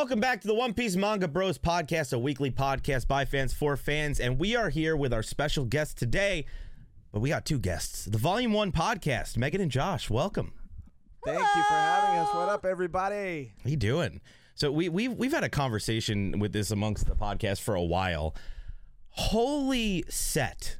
Welcome back to the One Piece Manga Bros podcast, a weekly podcast by fans for fans. And we are here with our special guest today. But we got two guests. The Volume 1 podcast, Megan and Josh. Welcome. Thank you for having us. What up, everybody? How you doing? So we we've we've had a conversation with this amongst the podcast for a while. Holy set.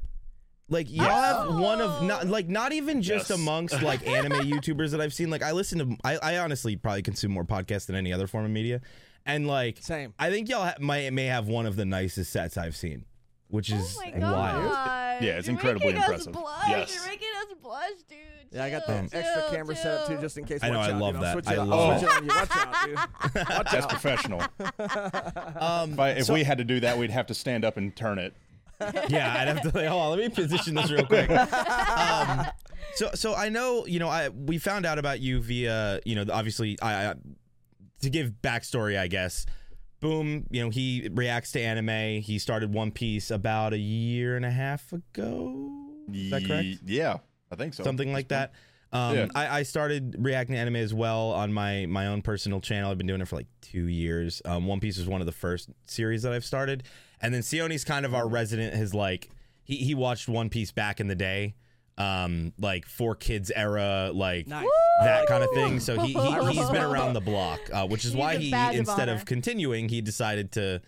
Like y'all have one of oh. not like not even just Yes. amongst like anime YouTubers that I've seen. Like I listen to I, I honestly probably consume more podcasts than any other form of media. And like Same. I think y'all ha- might may have one of the nicest sets I've seen, which is Oh my god. wild. Yeah, it's You're incredibly making impressive. Us blush. Yes. You're making us blush, dude. Yeah, I got Chill, extra chill, camera set up too, chill. just in case. I know, Watch I out, love dude. I'll that. Switch it I up. love I'll switch it on. Watch out, dude. Watch That's out. professional. Um, If, I, if so- we had to do that, we'd have to stand up and turn it. yeah, I'd have to. Like, hold on, let me position this real quick. Um, so, so I know, you know, I we found out about you via, you know, obviously, I, I to give backstory, I guess. Boom, you know, he reacts to anime. He started One Piece about a year and a half ago. Is that correct? Ye- Yeah, I think so. something like that. Um, Yeah. I, I started reacting to anime as well on my my own personal channel. I've been doing it for like two years. Um, One Piece was one of the first series that I've started, and then Sione's kind of our resident. His like he he watched One Piece back in the day, um, like four kids era, like Nice. that kind of thing. So he, he he's been around the block, uh, which is He's why he badge of instead of continuing, he decided to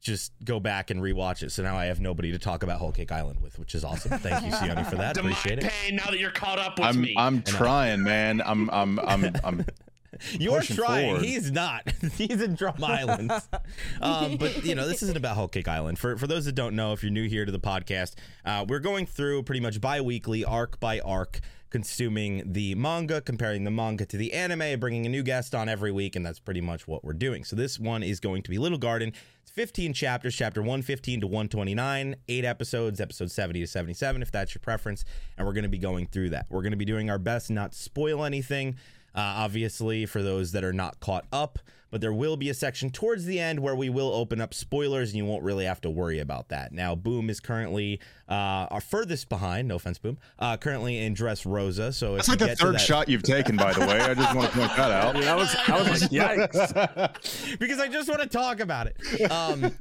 just go back and rewatch it. So now I have nobody to talk about Whole Cake Island with, which is awesome. Thank you, Sione, for that. to Appreciate it. pain now that you're caught up with I'm me. I'm trying, man. I'm I'm I'm I'm. You're trying. forward. He's not. He's in Drum Island. um, but you know, this isn't about Whole Cake Island. For for those that don't know, if you're new here to the podcast, uh, we're going through pretty much bi-weekly, arc by arc, consuming the manga, comparing the manga to the anime, bringing a new guest on every week, and that's pretty much what we're doing. So this one is going to be Little Garden. It's 15 chapters, chapter 115 to 129, eight episodes, episode 70 to 77, if that's your preference. And we're going to be going through that. We're going to be doing our best not to spoil anything. Uh, obviously, for those that are not caught up, but there will be a section towards the end where we will open up spoilers and you won't really have to worry about that. Now, Boom is currently uh, our furthest behind, no offense, Boom, uh, currently in Dressrosa. So if That's like you the third that- shot you've taken, by the way. I just want to point that out. Dude, I was, I was like, yikes. because I just want to talk about it. Um,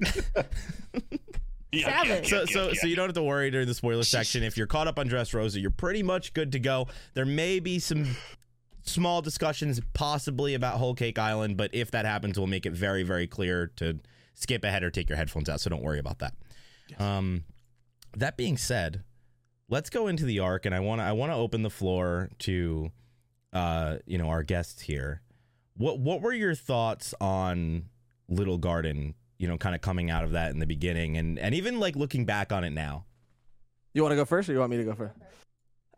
Yeah, Savage. so so so you don't have to worry during the spoiler section. If you're caught up on Dressrosa, you're pretty much good to go. There may be some small discussions possibly about Whole Cake Island, but if that happens, we'll make it very very clear to skip ahead or take your headphones out. So don't worry about that. Um, that being said, let's go into the arc, and I want to I want to open the floor to uh you know our guests here. What what were your thoughts on Little Garden? You know, kind of coming out of that in the beginning, and and even like looking back on it now. You want to go first, or you want me to go first?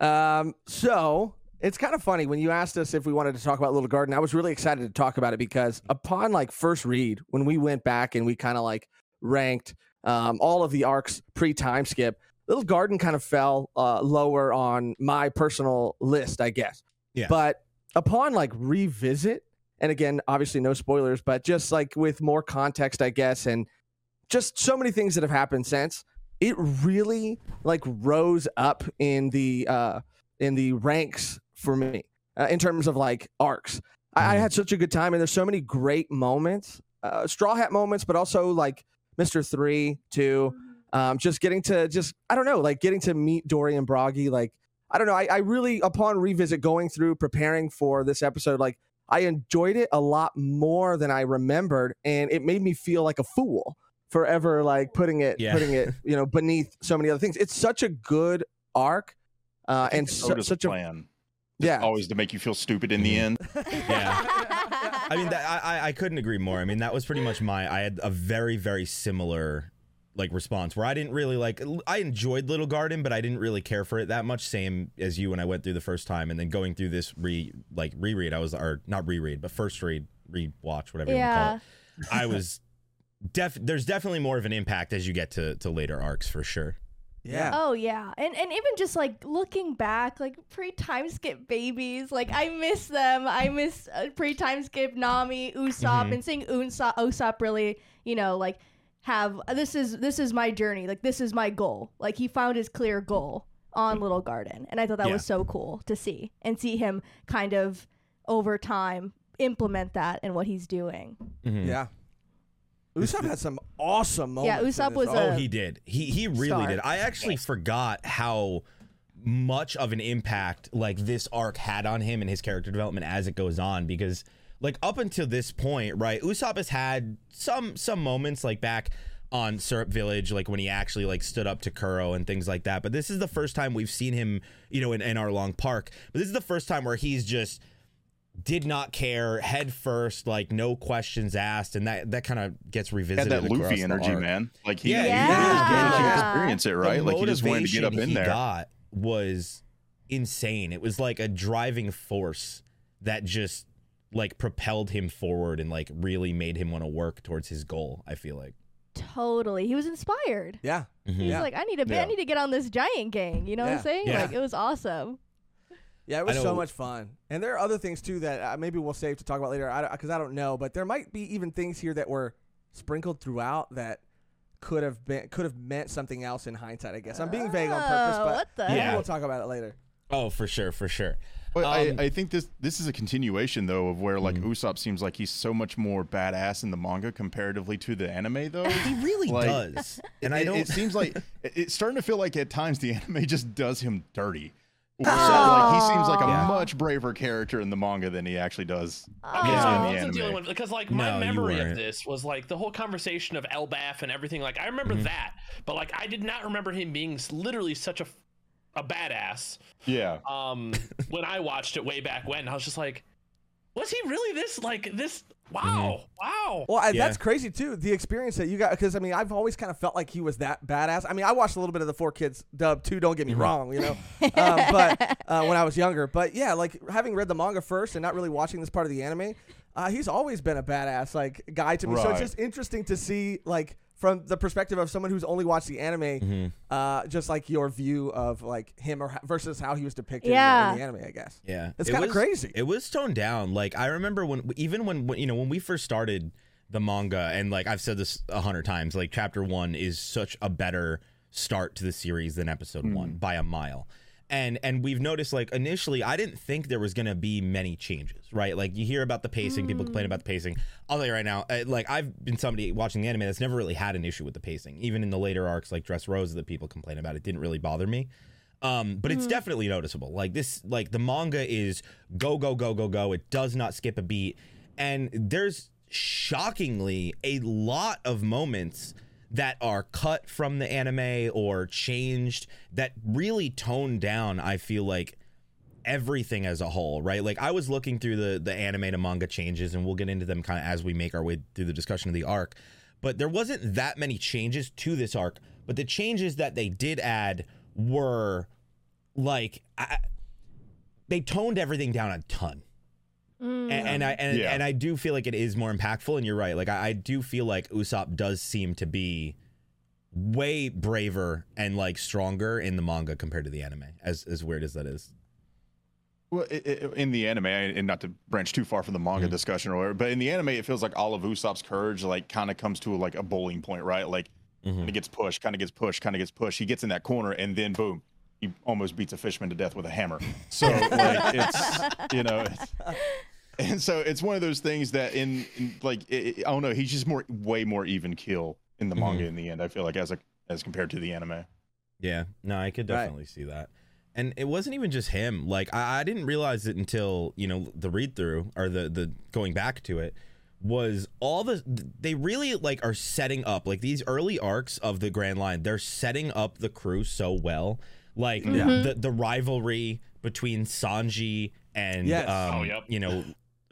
Um, so it's kind of funny when you asked us if we wanted to talk about Little Garden. I was really excited to talk about it because upon like first read, when we went back and we kind of like ranked um, all of the arcs pre time skip, Little Garden kind of fell uh, lower on my personal list, I guess. Yeah. But upon like revisit, and again, obviously no spoilers, but just like with more context, I guess, and just so many things that have happened since it really like rose up in the uh in the ranks for me uh, in terms of like arcs I, I Mhm. had such a good time and there's so many great moments uh straw hat moments but also like mr three two um just getting to just i don't know like getting to meet Dorry and Brogy like i don't know I, I really upon revisit going through preparing for this episode like i enjoyed it a lot more than i remembered and it made me feel like a fool forever like putting it Yeah. putting it you know beneath so many other things it's such a good arc uh and su- Oda's such a plan. Yeah Always to make you feel stupid in the end. Yeah. I mean, that, I I- I couldn't agree more. I mean, that was pretty much my. I had a very very similar like response where I didn't really like. I enjoyed Little Garden, but I didn't really care for it that much. Same as you when I went through the first time, and then going through this re like reread. I was or not reread, but first read, rewatch, whatever you want to call it. I was def. There's definitely more of an impact as you get to to later arcs for sure. Yeah Oh yeah, and and even just like looking back, like pre time skip babies, like I miss them. I miss uh, pre time skip Nami, Usopp, Mhm. and seeing Usopp, Usopp really, you know, like have this is this is my journey. Like this is my goal. Like he found his clear goal on Little Garden, and I thought that Yeah. was so cool to see and see him kind of over time implement that and what he's doing. Mhm. Yeah. Usopp had some awesome moments. Yeah, in Usopp was arc. Oh, he did. He he really Star. did. I actually forgot how much of an impact like this arc had on him and his character development as it goes on because like up until this point, right? Usopp has had some some moments like back on Syrup Village, like when he actually like stood up to Kuro and things like that. But this is the first time we've seen him, you know, in, in Arlong Park. But this is the first time where he's just did not care head first, like no questions asked, and that that kind of gets revisited. Had that Luffy energy, man. Like he, Yeah, he yeah. really wanted to Yeah. experience it, The right? Like he just wanted to get up motivation in he there. got was insane. It was like a driving force that just like propelled him forward and like really made him want to work towards his goal. I feel like. Totally. He was inspired. Yeah. Mhm. He's Yeah. like, I need to be, I need to get on this giant gang. You know what I'm saying? Yeah. Like it was awesome. Yeah, it was so much fun. And there are other things too that uh, maybe we'll save to talk about later because I, don't know, but there might be even things here that were sprinkled throughout that could have been could have meant something else in hindsight. I guess I'm being vague on purpose, Oh, but what the maybe Yeah. we'll talk about it later. Oh, for sure, for sure. But Um, I, I think this this is a continuation though of where like Mhm. Usopp seems like he's so much more badass in the manga comparatively to the anime though. He really Like, does, and I It- don't. It seems like it- it's starting to feel like at times the anime just does him dirty. Where, Oh. like he seems like a Yeah. much braver character in the manga than he actually does. Oh. Okay, so in I the wasn't anime. dealing with because like my you memory of this was like the whole conversation of Elbaf and everything. Like I remember Mhm. that, but like I did not remember him being literally such a a badass. Yeah. Um, when I watched it way back when, I was just like, was he really this like this? Wow, Mm-hmm. wow. Well, I, Yeah. that's crazy too. The experience that you got, because I mean, I've always kind of felt like he was that badass. I mean, I watched a little bit of the Four Kids dub too. Don't get me Mhm. wrong, you know, um, but uh, when I was younger, but yeah, like having read the manga first and not really watching this part of the anime, uh, he's always been a badass like guy to me. So it's just interesting to see like from the perspective of someone who's only watched the anime, Mhm. uh, just like your view of like him or versus how he was depicted in the- in, the, anime. I guess Yeah, it's It kind of was- crazy. It was toned down. Like I remember when, even when, when you know when we first started the manga, and like I've said this a hundred times, like chapter one is such a better start to the series than episode one by a mile. And and we've noticed like initially I didn't think there was gonna be many changes, right? Like you hear about the pacing, people complain about the pacing. I'll tell you right now, uh, like I've been somebody watching the anime that's never really had an issue with the pacing. Even in the later arcs like Dress Rose that people complain about, it didn't really bother me. Um, but it's definitely noticeable. Like this, like the manga is go go go go go. It does not skip a beat, and there's shockingly a lot of moments that are cut from the anime or changed that really tone down. I feel like everything as a whole, right? Like I was looking through the the anime to manga changes, and we'll get into them kind of as we make our way through the discussion of the arc. But there wasn't that many changes to this arc. But the changes that they did add were like I, they toned everything down a ton. Mm. And, and I and, Yeah. and I do feel like it is more impactful. And you're right. Like I, I do feel like Usopp does seem to be way braver and like stronger in the manga compared to the anime. As as weird as that is. Well, i i in the anime, and not to branch too far from the manga Mhm. discussion or whatever, but in the anime, it feels like all of Usopp's courage like kind of comes to like a bowling point, right? Like and it gets pushed, kind of gets pushed, kind of gets pushed. He gets in that corner, and then boom, he almost beats a fishman to death with a hammer. So like it's you know, it's, and so it's one of those things that in, in like it, it- I don't know, he's just more way more even kill in the manga in the end. I feel like as a as compared to the anime. Yeah, no, I could Right. definitely see that. And it wasn't even just him. Like I, I didn't realize it until you know the read through or the the going back to it was all the they really like are setting up like these early arcs of the Grand Line. They're setting up the crew so well. Like Yeah. the the rivalry between Sanji and Yes. um, Oh, yep. you know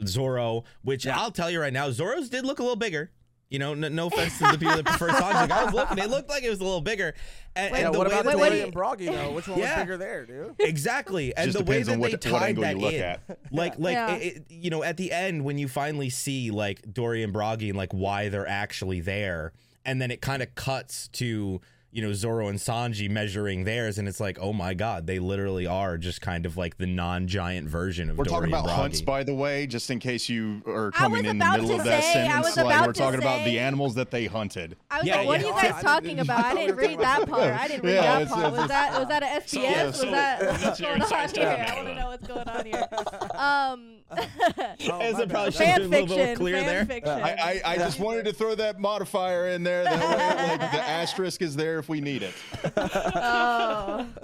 Zoro, which Yeah. I'll tell you right now, Zoro's did look a little bigger. You know, no, no offense to the people that prefer Sanji. Like, I was looking, it looked like it was a little bigger. And, Yeah, and the what way about Dorry they- and Brogy though? Which one Yeah. was bigger there, dude? Exactly, and Just the way that on they what, what tied angle that you look in, at. like, like Yeah. it, it- you know, at the end when you finally see like Dorry and Brogy and like why they're actually there, and then it kind of cuts to you know Zoro and Sanji measuring theirs, and it's like, oh my god, they literally are just kind of like the non-giant version of We're Dory talking about and hunts, by the way, just in case you are coming in the middle of that say- sentence. like we're to talking about the animals that they hunted. I was Yeah, like, what yeah. are you guys I talking didn't- about? I I didn't thought we were read that part. I didn't read Yeah, that it's- part. Was that was that a So- SBS? yeah, was so- that what's going on here? I want to know what's going on here. Um, Oh, As it probably should have fan been a little fiction. clear there. I, I, I just wanted to throw that modifier in there. That way, like, the asterisk is there if we need it. Oh.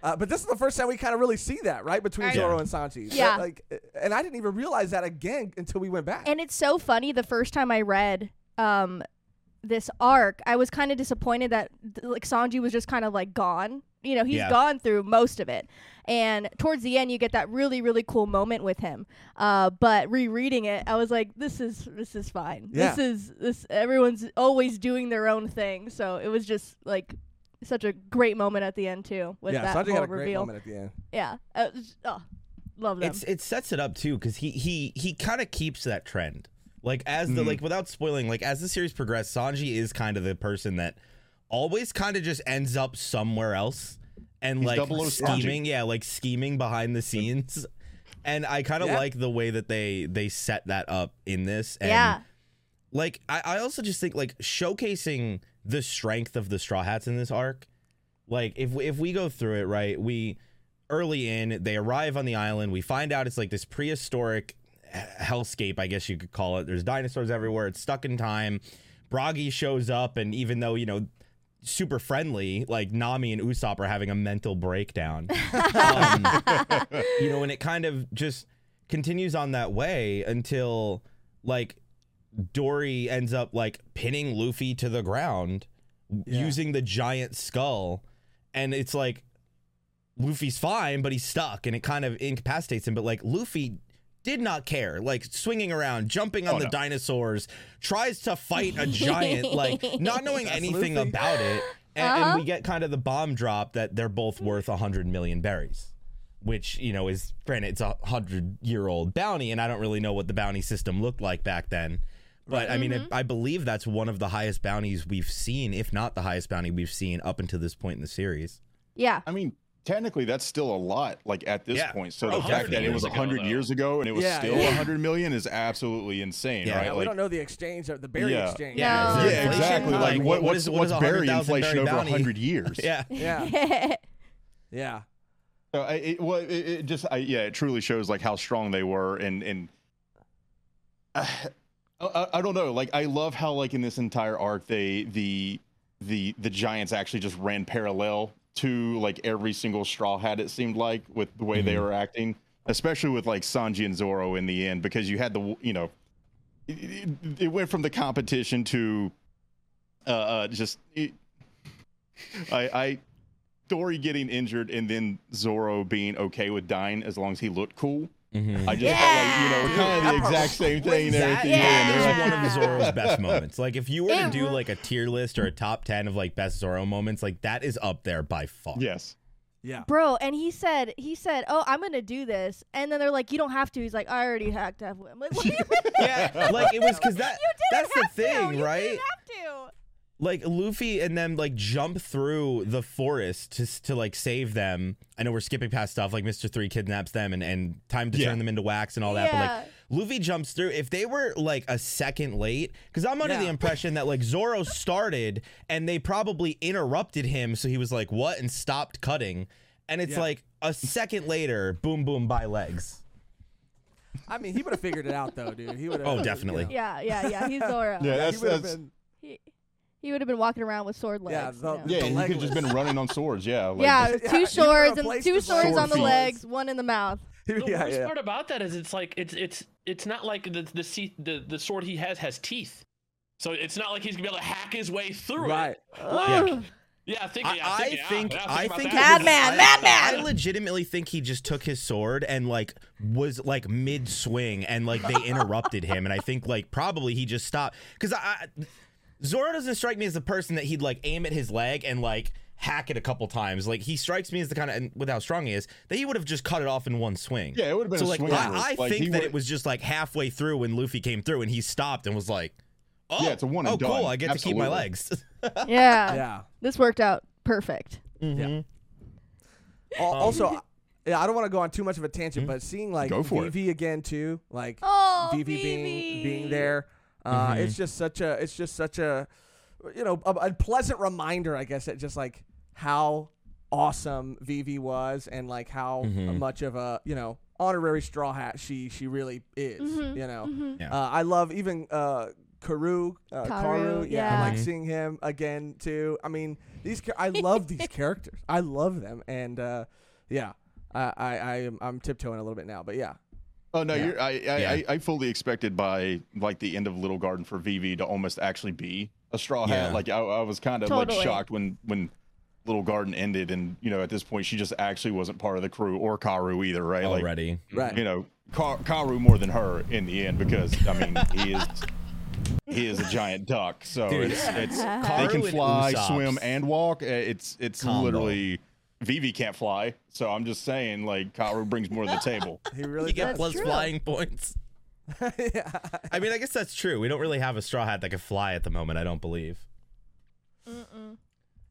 Uh, but this is the first time we kind of really see that, right, between I- Zoro Yeah. and Sanji. That, Yeah. like, and I didn't even realize that again until we went back. And it's so funny. The first time I read um, this arc, I was kind of disappointed that like Sanji was just kind of like gone. You know, he's Yeah. gone through most of it, and towards the end, you get that really really cool moment with him. Uh, but rereading it, I was like, this is this is fine. Yeah. This is this. Everyone's always doing their own thing, so it was just like such a great moment at the end too with yeah, that Sanji whole had a great reveal. moment at the end. Yeah, uh, oh, love it sets it up too because he he he kind of keeps that trend. Like as the Mhm. like without spoiling, like as the series progresses, Sanji is kind of the person that always kind of just ends up somewhere else and He's like 00 Sanji. scheming, yeah, like scheming behind the scenes. And I kind of Yeah. like the way that they they set that up in this. And yeah, like I, I also just think like showcasing the strength of the straw hats in this arc like if we, if we go through it right we early in they arrive on the island we find out it's like this prehistoric h- hellscape i guess you could call it there's dinosaurs everywhere it's stuck in time Brogy shows up and even though you know super friendly like nami and usopp are having a mental breakdown um, you know and it kind of just continues on that way until like Dorry ends up like pinning Luffy to the ground Yeah. using the giant skull. And it's like Luffy's fine, but he's stuck and it kind of incapacitates him. But like Luffy did not care, like swinging around, jumping on Oh, the no. dinosaurs, tries to fight a giant, like not knowing That's anything about it. And, Uh-huh. and we get kind of the bomb drop that they're both worth a hundred million berries which you know is granted it's a hundred year old bounty and i don't really know what the bounty system looked like back then but i mean Mm-hmm. I, I believe that's one of the highest bounties we've seen if not the highest bounty we've seen up until this point in the series yeah. I mean, technically, that's still a lot. Like at this Yeah. point, so Oh, the fact that it was Years ago, hundred years ago and it was Yeah, still yeah. hundred million is absolutely insane, Yeah. right? Yeah, we don't know the exchange, of the berry Yeah. exchange. Yeah, No. is there yeah, exactly. Like, Like, what, what what's is- what what's is berry inflation berry over bounty? hundred years? yeah yeah, yeah. So I, it, well, it, it just, I, yeah, it truly shows like how strong they were, and and I, I, I don't know, like I love how like in this entire arc they the the the giants actually just ran parallel to like every single straw hat. It seemed like with the way they Mhm. were acting, especially with like Sanji and Zoro in the end, because you had the you know, it, it, it went from the competition to uh, uh just. It, I, I Dorry getting injured and then Zoro being okay with dying as long as he looked cool. Mhm. I just felt like, you know, kind of the exact same thing there everything. that the that end. is They're like, one of Zoro's best moments. Like if you were to do like a tier list or a top ten of like best Zoro moments, like that is up there by far. yes. Yeah. Bro, and he said, he said, "Oh, I'm gonna do this," and then they're like, "You don't have to." He's like, "I already hacked up." I'm like, "What do you mean?" Yeah, like it was because that You didn't that's the have to. thing, You right? Didn't have to. like Luffy and them like jump through the forest to to like save them. I know we're skipping past stuff like Mister Three kidnaps them and and time to Yeah. turn them into wax and all that. But like Yeah. Luffy jumps through. If they were like a second late, because I'm under the impression that like Zoro started and they probably interrupted him, so he was like what and stopped cutting, and it's Yeah. like a second later, boom boom by legs. I mean, he would have figured it out though, dude. He would have. Oh, definitely. Yeah, yeah, yeah. He's Zoro. Yeah, he that's would have been. He, he would have been walking around with sword legs. Yeah, you know. yeah. He could have just legless. been running on swords. Yeah. Like, yeah, Yeah, two you swords and two swords sword on the feet. legs, one in the mouth. The yeah, worst yeah. part about that is it's like it's it's it's not like the the se- the the sword he has has teeth, so it's not like he's gonna be able to hack his way through Right. it. Like, yeah, I think I, yeah, I think, yeah, think I think that. it was- Madman, madman! I legitimately think he just took his sword and like was like mid swing and like they interrupted him and I think like probably he just stopped because I, I Zoro doesn't strike me as the person that he'd like aim at his leg and like hack it a couple times. Like he strikes me as the kind of and with how strong he is that he would have just cut it off in one swing. Yeah, it would have been So a like swing. I, I like, think that it was just like halfway through when Luffy came through and he stopped and was like, Oh, Yeah, it's a one and oh, cool. done. I get to keep my legs. Yeah. Yeah. This worked out perfect. Mhm. Al- Um, Also, I- yeah, I don't want to go on too much of a tangent, Hmm? but seeing like Go for it. Vivi again too, like Oh, Vivi being being there, uh, Mhm. it's just such a it's just such a you know a, a pleasant reminder, I guess, that just like how awesome Vivi was and like how Mhm. much of a you know honorary straw hat she she really is. Mhm, You know, mhm. Yeah. uh, I love even uh, Carue, uh, Carue, Carue, yeah, I yeah. like Mhm. seeing him again too. I mean, these char- I love these characters. I love them, and uh, yeah, I I I am I'm tiptoeing a little bit now, but yeah, Oh no, Yeah. you're, I, I, Yeah. I I fully expected by like the end of Little Garden for Vivi to almost actually be a straw hat. Yeah. Like I, I was kind of Totally. like shocked when when Little Garden ended, and you know at this point she just actually wasn't part of the crew or Carue either, right? Like Already. right. you know Ka- Carue more than her in the end because I mean he is he is a giant duck, so Dude. it's it's they Carue can fly, swim, and walk. Uh, It's it's combo. literally. Vivi can't fly, so I'm just saying, like Carue brings more to the table. He really You get does. plus true. flying points. yeah. I mean, I guess that's true. We don't really have a straw hat that can fly at the moment. I don't believe. Mm-mm.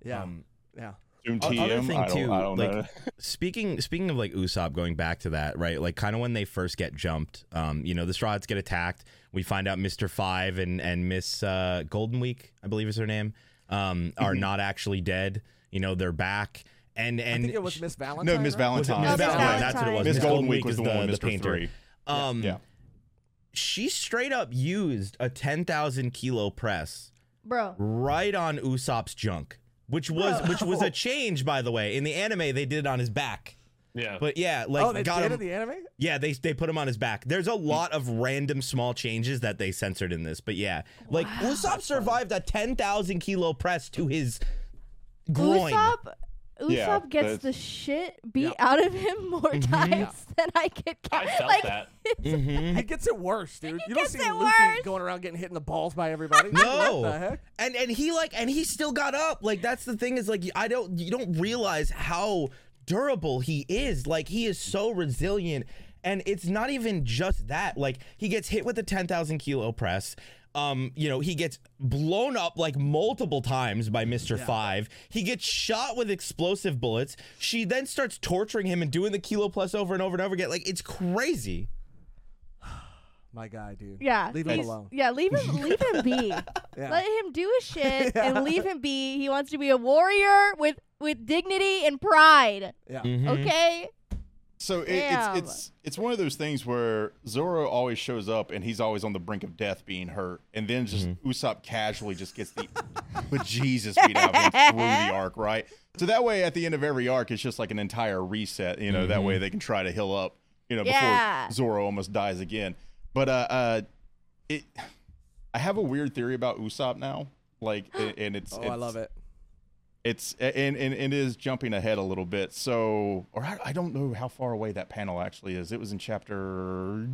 Yeah. Um, yeah. Soon O- other TM, thing I don't, too, I don't like know. speaking speaking of like Usopp, going back to that, right? Like kind of when they first get jumped, um, you know, the Straw Hats get attacked. We find out Mister Five and and Miss uh, Golden Week, I believe is her name, um, are Mm-hmm. not actually dead. You know, they're back. And I and think it was Miss Valentine. No, Miss right? Valentine. Miss Oh, Miss Valentine? That's what it was. Miss Miss Golden Week was is the one with the Mr. painter. Three. Um, Yeah. she straight up used a ten thousand kilo press Bro. right on Usopp's junk, which was which was a change, by the way. In the anime, they did it on his back. Yeah. But yeah, like oh, they got did him. in the anime. Yeah, they they put him on his back. There's a lot of random small changes that they censored in this, but yeah, like Usopp survived a ten thousand kilo press to his groin. Usopp, Usopp Yeah, gets the shit beat Yeah. out of him more Mm-hmm. times than I could count. I felt like, that. Mhm. He gets it worse, dude. He you don't see it Luffy worse. going around getting hit in the balls by everybody. No, What the heck? and and he like and he still got up. Like that's the thing is like I don't you don't realize how durable he is. Like he is so resilient, and it's not even just that. Like he gets hit with a ten thousand kilo press. Um, you know, he gets blown up like multiple times by Mr. Five. He gets shot with explosive bullets. She then starts torturing him and doing the kilo plus over and over and over again. Like it's crazy. My guy, dude. yeah, Leave him alone. Yeah, leave him, leave him be. Yeah. Let him do his shit and leave him be. He wants to be a warrior with with dignity and pride. yeah. Mhm. Okay. So it, it's it's it's one of those things where Zoro always shows up and he's always on the brink of death, being hurt, and then just Mm-hmm. Usopp casually just gets the but Jesus beat out of him through the arc, right? So that way, at the end of every arc, it's just like an entire reset. You know, that Mm-hmm. way they can try to heal up. You know, Yeah. before Zoro almost dies again. But uh, uh, it. I have a weird theory about Usopp now, like, and and it's Oh, it's, I love it. It's and, and and it is jumping ahead a little bit. So, or I, I don't know how far away that panel actually is. It was in chapter.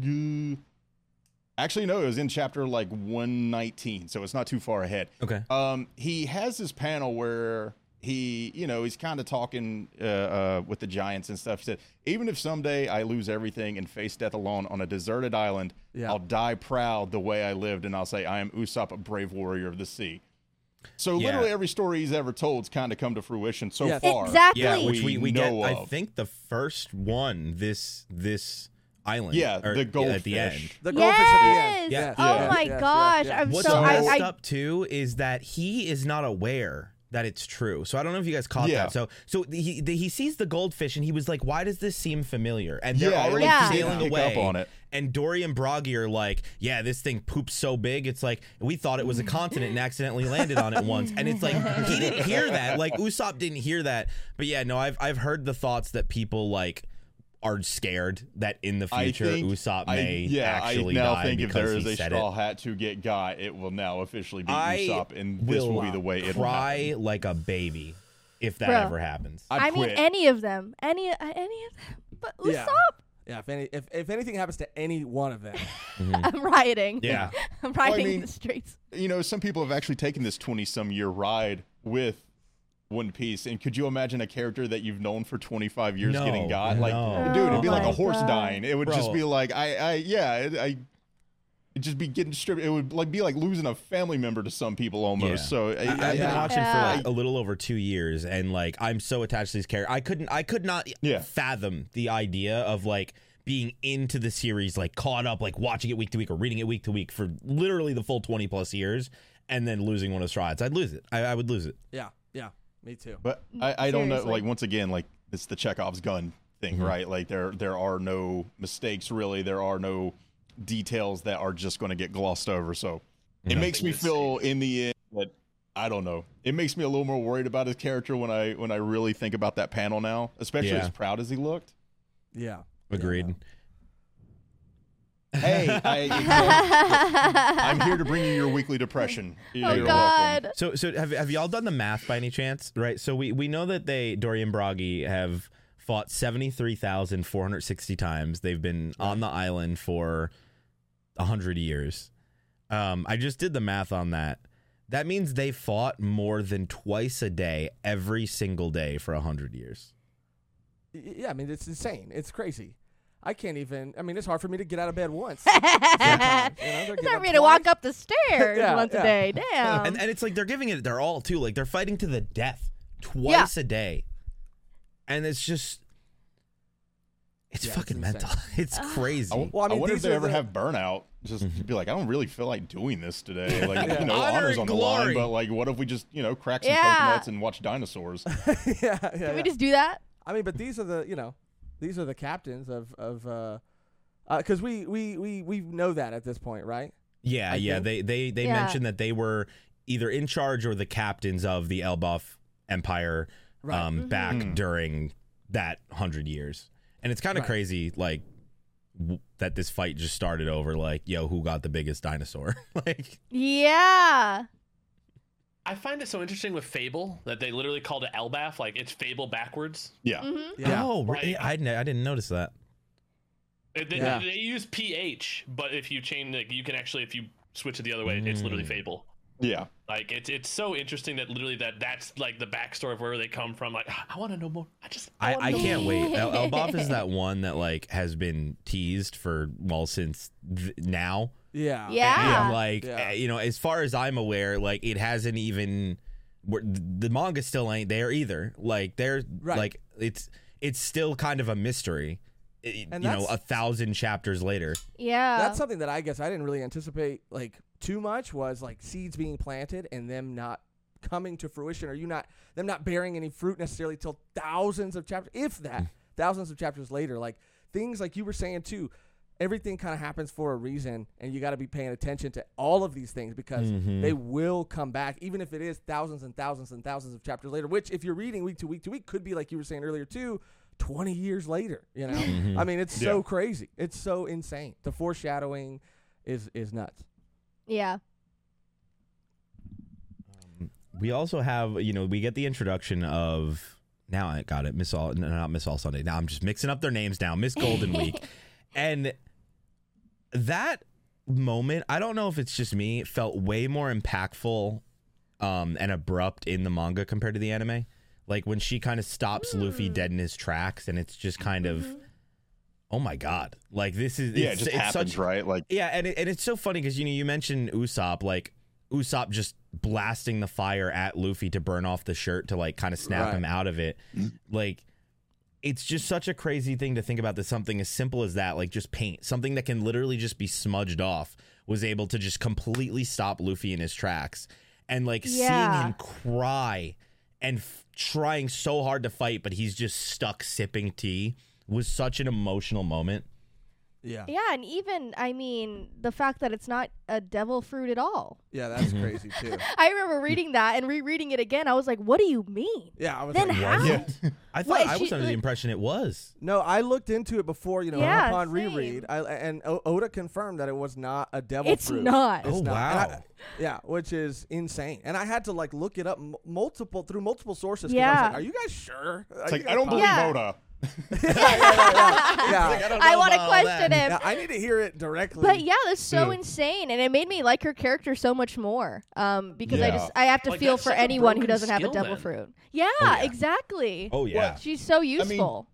Actually, no, it was in chapter like 119, so it's not too far ahead. Okay. Um, he has this panel where he, you know, he's kind of talking uh, uh, with the giants and stuff. He said, "Even if someday I lose everything and face death alone on a deserted island, Yeah. I'll die proud the way I lived, and I'll say I am Usopp, a brave warrior of the sea." So Yeah. literally every story he's ever told's kind of come to fruition so Yes. far. Exactly. Yeah, which we, we we get. know I think the first one this this island. Yeah, or- the at the end. The goldfish at the end. Yes. Yeah. Oh my Yes, yes, gosh. yes. I'm What's so I, messed I up too is that he is not aware that it's true. So I don't know if you guys caught Yeah. that. So so he the, he sees the goldfish and he was like, "Why does this seem familiar?" And they're Yeah, already he sailing didn't away. up on it. And Dorry and Brogy are like, "Yeah, this thing poops so big. It's like we thought it was a continent and accidentally landed on it once." And it's like he didn't hear that. Like Usopp didn't hear that. But yeah, no, I've I've heard the thoughts that people like are scared that in the I future think, Usopp I- may yeah, actually I now die think if because there he a straw it. hat to get got, it will now officially be I Usopp, and this will be the way it will cry like a baby if that Bro. ever happens. I, I mean any of them. Any uh, any of them. But Yeah. Usopp, Yeah, if any if, if anything happens to any one of them, I'm rioting. Yeah. I'm rioting mean- the streets. you know, some people have actually taken this 20 some year ride with One Piece. And could you imagine a character that you've known for 25 years No, getting got? Like, no. Oh dude, it'd be Oh like a horse God. dying. It would just be like, I, I, yeah, I, it'd just be getting stripped. It would like be like losing a family member to some people almost. Yeah. So I, I, I've been Yeah. watching Yeah. for like a little over two years, and like I'm so attached to these characters. I couldn't, I could not Yeah. fathom the idea of like being into the series, like caught up, like watching it week to week or reading it week to week for literally the full 20 plus years, and then losing one of Straw Hats. I'd lose it. I, I would lose it. Yeah, yeah, me too. But I, I don't know. Seriously. Like once again, like it's the Chekhov's gun thing, Mhm. right? Like there there are no mistakes really. There are no details that are just going to get glossed over. So it Yeah. makes me Nothing feel mistakes. in the end that I don't know. It makes me a little more worried about his character when I when I really think about that panel now, especially Yeah. as proud as he looked. Yeah, Agreed. Hey, I, I'm here to bring you your weekly depression. You're oh welcome. God. So, so have, have y'all done the math by any chance? Right. So we, we know that they Dorry and Brogy have fought seventy three thousand four hundred sixty times. They've been on the island for hundred years. Um, I just did the math on that. That means they fought more than twice a day every single day for hundred years. Yeah. I mean, it's insane. It's crazy. I can't even. I mean, it's hard for me to get out of bed once. it's It's hard for me to walk up the stairs Yeah, once yeah. a day. Damn. and and it's like they're giving it their all too. Like they're fighting to the death twice a day, and it's just. It's Yeah, it's fucking insane. mental. It's crazy. I, w- Well, I I wonder if they ever the- have burnout. Just Mhm. be like, I don't really feel like doing this today. Like, Yeah. you know, Honor honor's and on the line, but like, what if we just, you know, crack some Yeah. coconuts and watch dinosaurs? yeah, yeah, Can yeah. we just do that? I mean, but these are the you know, these are the captains of of uh, because we we we we know that at this point, right? Yeah, I yeah. think. They they they Yeah. mentioned that they were either in charge or the captains of the Elbaf Empire Right. um, back Mhm. during that hundred years, and it's kind of Right. crazy, like w- that this fight just started over, like, yo, who got the biggest dinosaur? like, Yeah. I find it so interesting with Fable that they literally called it Elbaf, like it's Fable backwards. Yeah. Mm-hmm. Yeah. oh, Right. really? I didn't- I didn't notice that. They, they, Yeah. they use PH, but if you change, like, you can actually, if you switch it the other way, it's literally Mm. Fable. Yeah. Like it's it's so interesting that literally that that's like the backstory of where they come from. Like I want to know more. I just I, wanna I can't wait. El- Elbaf is that one that like has been teased for well since th- now. Yeah. Yeah. And like, Yeah. eh, you know, as far as I'm aware, like it hasn't even the manga still ain't there either. Like they're Right. like it's it's still kind of a mystery. i- And you know, a thousand chapters later. Yeah. That's something that I guess I didn't really anticipate like too much was like seeds being planted and them not coming to fruition or you not them not bearing any fruit necessarily till thousands of chapters if that thousands of chapters later like things like you were saying too everything kind of happens for a reason and you got to be paying attention to all of these things because Mhm. they will come back even if it is thousands and thousands and thousands of chapters later which if you're reading week to week to week could be like you were saying earlier too 20 years later you know Mhm. I mean, it's so crazy. It's so insane. The foreshadowing is is nuts. Yeah. We also have, you know, we get the introduction of now I got it, Miss All, no, not Miss All Sunday. Now I'm just mixing up their names now, Miss Golden Week, and that moment, I don't know if it's just me, felt way more impactful um, and abrupt in the manga compared to the anime. Like when she kind of stops Luffy Hmm. dead in his tracks, and it's just kind of, oh my god, like this is Yeah, it it's, just it's happens, such right? Like, yeah, and it, and it's so funny because you know you mentioned Usopp, like Usopp just blasting the fire at Luffy to burn off the shirt to like kind of snap Right. him out of it. Mhm. Like it's just such a crazy thing to think about that something as simple as that, like just paint, something that can literally just be smudged off, was able to just completely stop Luffy in his tracks. And like seeing him cry and f- trying so hard to fight, but he's just stuck sipping tea was such an emotional moment. Yeah. Yeah, and even I mean the fact that it's not a devil fruit at all. Yeah, that's Mhm. crazy too. I remember reading that and rereading it again. I was like, "What do you mean?" Yeah, I was Then like, how? Yeah. I thought What, I she- was under the impression it was. no, I looked into it before, you know, Yeah, upon same. reread. I and O- Oda confirmed that it was not a devil It's fruit. not. It's Oh, not. And I- wow. yeah, which is insane. And I had to like look it up m- multiple through multiple sources. 'cause I was Yeah. like, are you guys sure? Are it's like, I don't believe Yeah. Oda. Yeah, yeah, yeah, yeah. Yeah. Like, I I want to question that. him. Yeah, I need to hear it directly. But yeah, that's so Yeah. insane, and it made me like her character so much more. Um, because I just I have to Like, feel for anyone who doesn't have a skill devil then. fruit. Yeah, yeah. exactly. Oh yeah. She's so useful.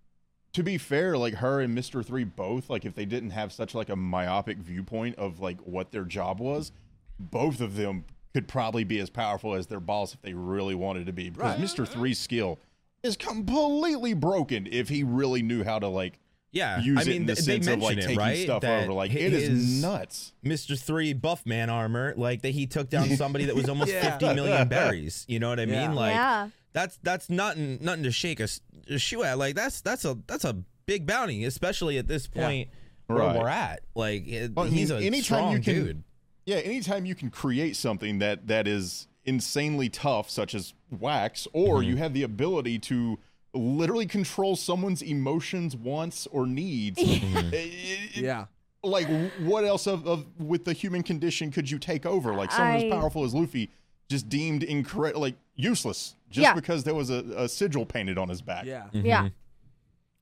to be fair, like her and Mister Three both, like if they didn't have such like a myopic viewpoint of like what their job was, both of them could probably be as powerful as their boss if they really wanted to be. Because Right. Mister Three's skill is completely broken if he really knew how to like Yeah, use I it in the th- they sense of like mention it, taking right? stuff That over. Like it is nuts. Mr. Three buff man armor, like that he took down somebody that was almost Yeah. 50 million berries. You know what I Yeah. mean? Like yeah. that's that's nothing nothing to shake a, s- a shoe at. Like that's that's a that's a big bounty, especially at this Yeah. point where Right. we're at. Like it, Well, I he's mean, a anytime strong you can- dude. Yeah, anytime you can create something that that is insanely tough, such as wax, or Mm-hmm. you have the ability to literally control someone's emotions, wants, or needs. Mm-hmm. it- it- Yeah. like what else of, of with the human condition could you take over? Like someone I- as powerful as Luffy, just deemed incorrect, like useless, just Yeah. because there was a, a sigil painted on his back. Yeah. Yeah.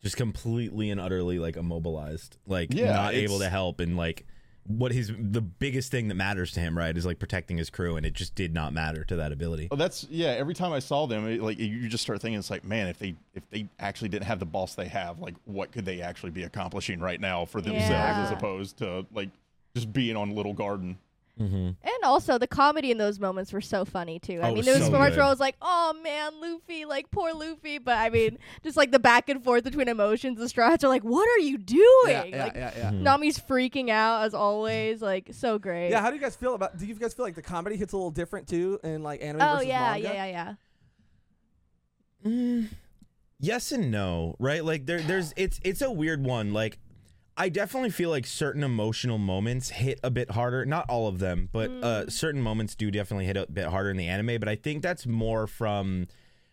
just completely and utterly like immobilized, like Yeah, not able to help, and like what his the biggest thing that matters to him, right, is like protecting his crew, and it just did not matter to that ability. Well, that's yeah. Every time I saw them, it, like you just start thinking, it's like, man, if they if they actually didn't have the boss they have, like, what could they actually be accomplishing right now for themselves, Yeah. as opposed to like just being on Little Garden. Mm-hmm. And also the comedy in those moments were so funny too. I Oh, mean, there was so parts where I was like, "Oh man, Luffy, like poor Luffy," but I mean, just like the back and forth between emotions. The Straw Hats are like, "What are you doing?" Yeah. Yeah. like Yeah. Yeah. Nami's freaking out as always. Like so great. Yeah, how do you guys feel about? Do you guys feel like the comedy hits a little different too in like anime oh versus yeah, manga? yeah, yeah, yeah. Mm, yes and no, right? Like there, there's it's it's a weird one. Like I definitely feel like certain emotional moments hit a bit harder. Not all of them, but uh, certain moments do definitely hit a bit harder in the anime. But I think that's more from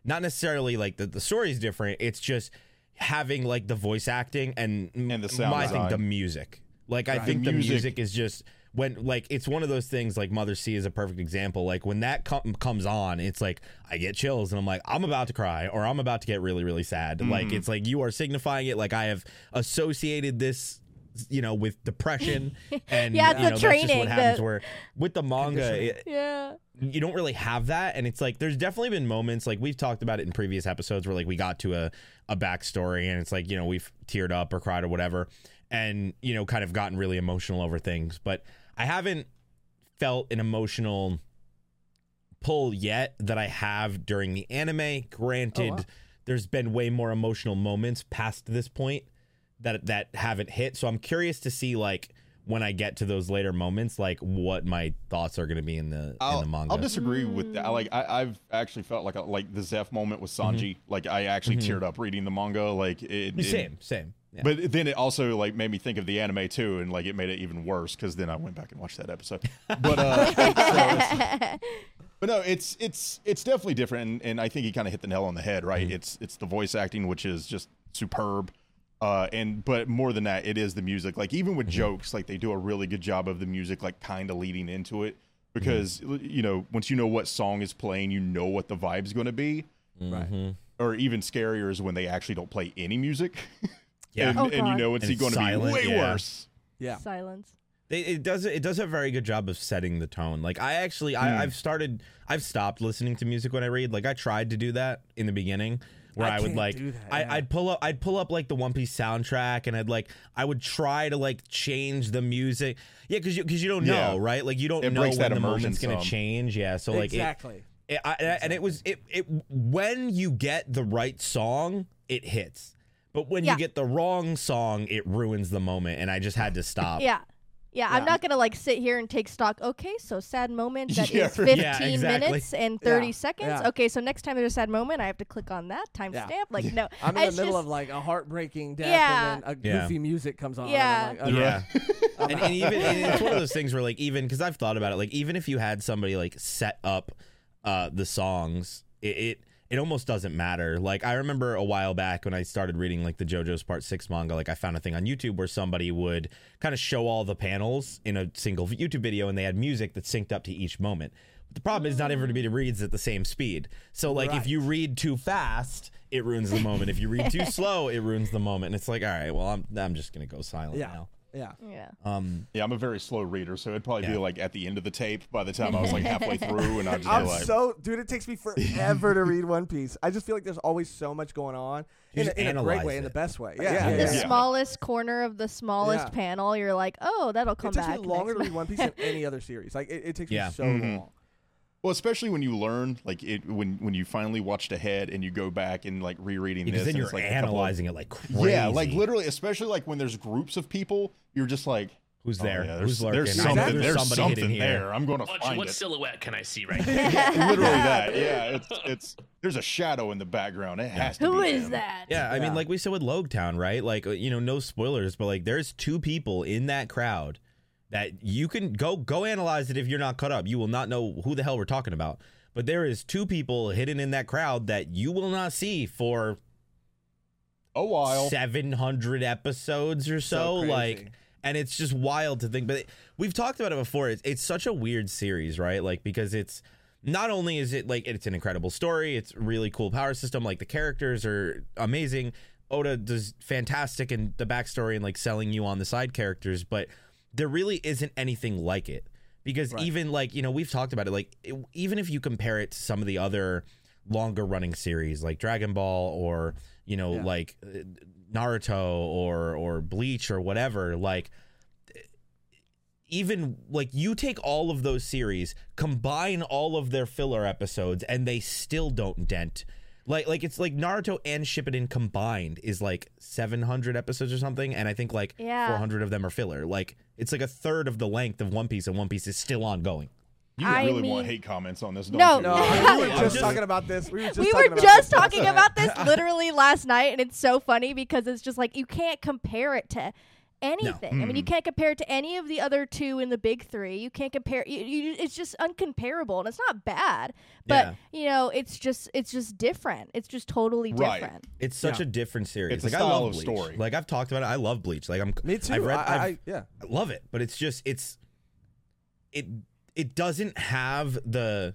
not necessarily like the the story is different. It's just having like the voice acting and And the sound my thing, design. the music. Like I think The the music. music is just when like it's one of those things like Mother C is a perfect example. Like when that com- comes on, it's like I get chills and I'm like I'm about to cry or I'm about to get really really sad. Like Mm-hmm. it's like you are signifying it. Like I have associated this, you know, with depression and Yeah, it's you the know, that's just training, what happens. the- where with the manga, it, Yeah. you don't really have that and it's like there's definitely been moments like we've talked about it in previous episodes where like we got to a, a backstory and it's like you know we've teared up or cried or whatever and you know kind of gotten really emotional over things but i haven't felt an emotional pull yet that i have during the anime granted oh, wow. there's been way more emotional moments past this point that that haven't hit so i'm curious to see like when I get to those later moments, like what my thoughts are going to be in the I'll, in the manga. I'll disagree with that. I Like I, I've actually felt like a, like the Zeff moment with Sanji. Mm-hmm. Like I actually mm-hmm. teared up reading the manga. Like it, it- same, same. Yeah. But then it also like made me think of the anime too, and like it made it even worse because then I went back and watched that episode. But uh, so but no, it's it's it's definitely different, and, and I think he kind of hit the nail on the head, right? It's it's the voice acting, which is just superb, uh, and but more than that, it is the music. Like even with jokes, like they do a really good job of the music, like kind of leading into it, because you know once you know what song is playing, you know what the vibe's going to be. Right. Or even scarier is when they actually don't play any music. Yeah. and, Oh, and you know it's, And it's going to be way yeah. worse. Yeah. Silence. They, it does it does a very good job of setting the tone. Like I actually I, hmm. I've started I've stopped listening to music when I read. Like I tried to do that in the beginning where I I, would like that, I, yeah. I'd pull up I'd pull up like the One Piece soundtrack and I'd like I would try to like change the music. Yeah, because you because you don't know Yeah. right. Like you don't It know when that the immersion moment's gonna change. Yeah, so like exactly. it, I, and it was it it when you get the right song, it hits. But when Yeah. you get the wrong song, it ruins the moment, and I just had to stop. Yeah. Yeah, I'm not gonna like sit here and take stock. Okay, so sad moment that is Yeah, 15 Yeah, exactly. minutes and 30 Yeah, seconds. yeah. Okay, so next time there's a sad moment, I have to click on that timestamp. Yeah. Like no, I'm in the it's middle just- of like a heartbreaking death, Yeah. and then a Yeah. goofy music comes on. Yeah. And I'm like, Yeah. okay. And, and even and it's one of those things where like even because I've thought about it, like even if you had somebody like set up uh the songs, it, it it almost doesn't matter. Like I remember a while back when I started reading like the JoJo's Part Six manga, like I found a thing on YouTube where somebody would kind of show all the panels in a single YouTube video, and they had music that synced up to each moment. But the problem is not everybody mm. reads at the same speed. So like if you read too fast, it ruins the moment. If you read too slow, it ruins the moment. And it's like, all right, well I'm I'm just gonna go silent Yeah. now. Yeah. Yeah. Um, Yeah, I'm a very slow reader, so it'd probably be like at the end of the tape by the time I was like halfway through, and I'd just I'm like, so dude. It takes me forever to read One Piece. I just feel like there's always so much going on You in, a, in a great analyze way, in the best way. Yeah, Yeah, yeah, The yeah. yeah. smallest corner of the smallest Yeah. panel, you're like, oh, that'll come It takes back. me longer to read One Piece than any other series. Like it, it takes Yeah. me so Mhm. long. Well, especially when you learn, like it when when you finally watched ahead and you go back and like rereading because this, then and you're it's, like, a couple of- analyzing it like crazy. Yeah, like literally, especially like when there's groups of people, you're just like, Who's oh, there? yeah, Who's there's, lurking? there's I know something, there's there's somebody hidden something here. there. I'm gonna What, find what it. silhouette can I see right now? Yeah, literally that. Yeah, it's it's there's a shadow in the background. It has to Who be is him. that? Yeah, I Yeah. mean, like we said with Loguetown, right? Like, uh, you know, no spoilers, but like, there's two people in that crowd that you can go go analyze it if you're not caught up. You will not know who the hell we're talking about. But there is two people hidden in that crowd that you will not see for A while. 700 episodes or so. So like, and it's just wild to think. But it, we've talked about it before. It's, it's such a weird series, right? Like, because it's not only is it like it's an incredible story, it's really cool power system. Like the characters are amazing. Oda does fantastic in the backstory and like selling you on the side characters, but there really isn't anything like it because Right. even like you know we've talked about it like it, even if you compare it to some of the other longer running series like Dragon Ball or you know Yeah. like uh, Naruto or or Bleach or whatever like even like you take all of those series combine all of their filler episodes and they still don't dent like like it's like Naruto and Shippuden combined is like 700 episodes or something and I think like Yeah. 400 of them are filler like it's like a third of the length of One Piece and One Piece is still ongoing You I really mean- want hate comments on this? Don't No, you? No, I mean, we were just, just- talking about this. We were just we talking were about just this talking about this literally last night, and it's so funny because it's just like you can't compare it to anything. I mean, you Mm. can't compare it to any of the other two in the big three. You can't compare. You, you, it's just uncomparable, and it's not bad, but you know, it's just it's just different. It's just totally Right. different. it's such Yeah. a different series It's a like I love of Bleach story. like I've talked about it I love Bleach like I'm Me too. I've read I, I've, I, yeah. I love it, but it's just it's it it doesn't have the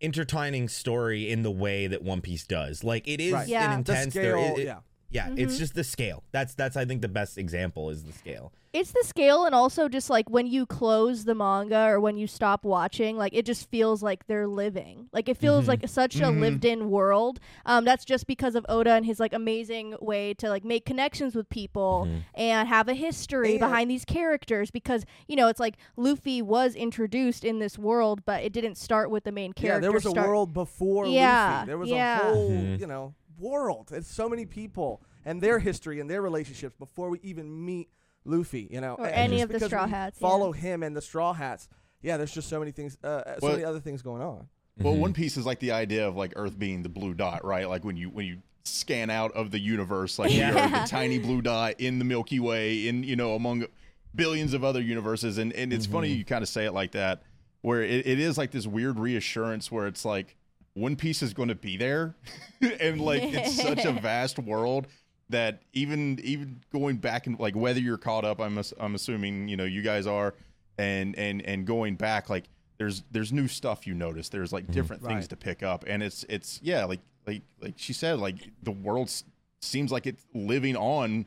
intertwining story in the way that One Piece does. Like it is Right. Yeah. an The intense there- scale, it- it- yeah. Yeah, it's Mhm. just the scale. That's that's I think the best example is the scale. It's the scale, and also just like when you close the manga or when you stop watching, like it just feels like they're living. Like it feels Mhm. like such a Mhm. lived-in world. Um, that's just because of Oda and his like amazing way to like make connections with people Mhm. and have a history And- behind these characters. Because you know, it's like Luffy was introduced in this world, but it didn't start with the main character. Yeah, there was a world before Yeah, Luffy. There was yeah. a whole, Mhm. you know, world. It's so many people and their history and their relationships before we even meet Luffy. You know, Or And any of the Straw we Hats, yeah. Follow him and the Straw Hats. Yeah, there's just so many things. Uh, uh, so Well- many other things going on. Well, Mhm. One Piece is like the idea of like Earth being the blue dot, right? Like when you when you scan out of the universe, like we are Yeah. the tiny blue dot in the Milky Way, in you know among billions of other universes, and and it's funny you kind of say it like that, where it, it is like this weird reassurance where it's like One Piece is going to be there, and like it's such a vast world that even even going back and like whether you're caught up, I'm I'm assuming you know you guys are, and and and going back like there's there's new stuff you notice. There's like mm-hmm. different things Right. to pick up, and it's it's yeah like like like she said like the world seems like it's living on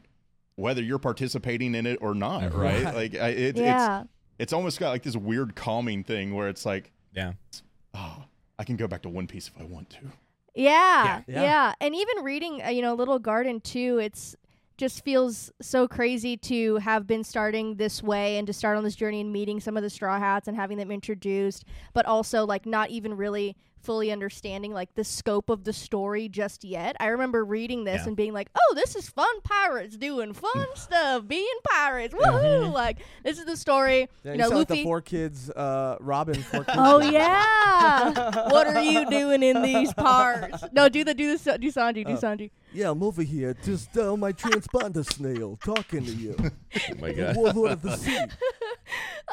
whether you're participating in it or not, right? Right. Like I, it, yeah. it's it's almost got like this weird calming thing where it's like Yeah. oh I can go back to One Piece if I want to. Yeah, Yeah. yeah, and even reading, uh, you know, Little Garden too. It's just feels so crazy to have been starting this way and to start on this journey and meeting some of the Straw Hats and having them introduced, but also like not even really fully understanding like the scope of the story just yet. I remember reading this Yeah. and being like, "Oh, this is fun pirates doing fun stuff, being pirates, woohoo!" Like this is the story. Yeah, you you, know, sound like the four kids, uh, Robin. Four kids Oh yeah! what are you doing in these parts? No, do the do the do Sanji, do Oh. Sanji. Yeah, I'm over here, just uh, my transponder snail talking to you. Oh my god. warlord of the sea.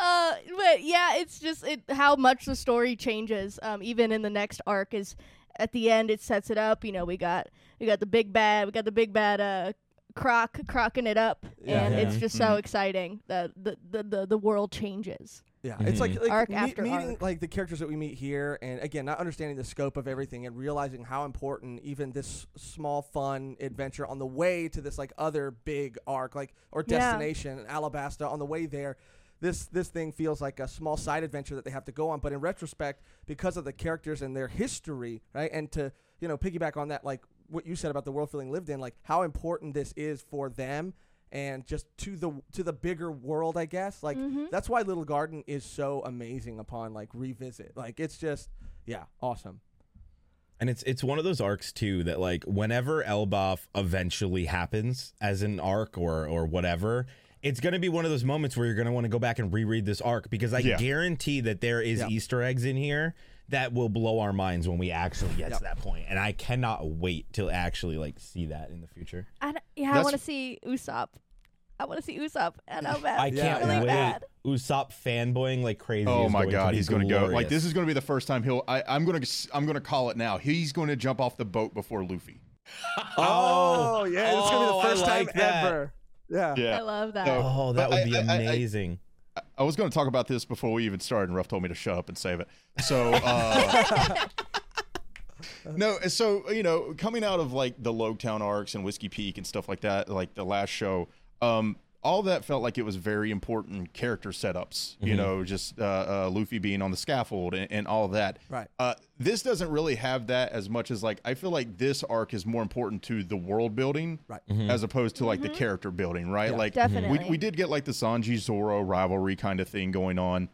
Uh, but yeah, it's just it how much the story changes. Um, even in the next arc is at the end it sets it up. You know, we got we got the big bad, we got the big bad uh croc crocking it up, Yeah. and it's just so Mhm. exciting that the, the the the world changes. Yeah, it's like, like Arc me- after meeting arc. like the characters that we meet here, and again, not understanding the scope of everything and realizing how important even this small, fun adventure on the way to this like other big arc, like or Yeah. destination, Alabasta, on the way there. This this thing feels like a small side adventure that they have to go on, but in retrospect, because of the characters and their history, right, and to you know piggyback on that, like what you said about the world feeling lived in, like how important this is for them and just to the to the bigger world i guess. Like Mhm. that's why little garden is so amazing upon like revisit. Like it's just yeah awesome. And it's it's one of those arcs too that like whenever Elbaf eventually happens as an arc or or whatever, it's gonna be one of those moments where you're gonna want to go back and reread this arc because I Yeah. guarantee that there is Yeah. Easter eggs in here that will blow our minds when we actually get Yep. to that point. And I cannot wait to actually like see that in the future. I d- yeah, I want to see Usopp. I want to see Usopp, and I'm bad. I can't really wait. bad. Usopp fanboying like crazy. Oh is my going God, to be he's going to go. Like this is going to be the first time he'll. I, I'm going to. I'm going to call it now. He's going to jump off the boat before Luffy. oh, oh yeah it's gonna be Oh, the I first like time that. ever yeah I love that. So- Oh, that But would I- be I- I- I- amazing. I was going to talk about this before we even started, and Ruff told me to shut up and save it. So, uh, no, so you know, coming out of like the Loguetown arcs and Whiskey Peak and stuff like that, like the last show, um, all that felt like it was very important character setups. You know, just uh, uh, Luffy being on the scaffold and, and all that. Right. Uh, this doesn't really have that as much as like I feel like this arc is more important to the world building, Right. as opposed to like the character building, right? Yeah. Like Definitely. we we did get like the Sanji Zoro rivalry kind of thing going on,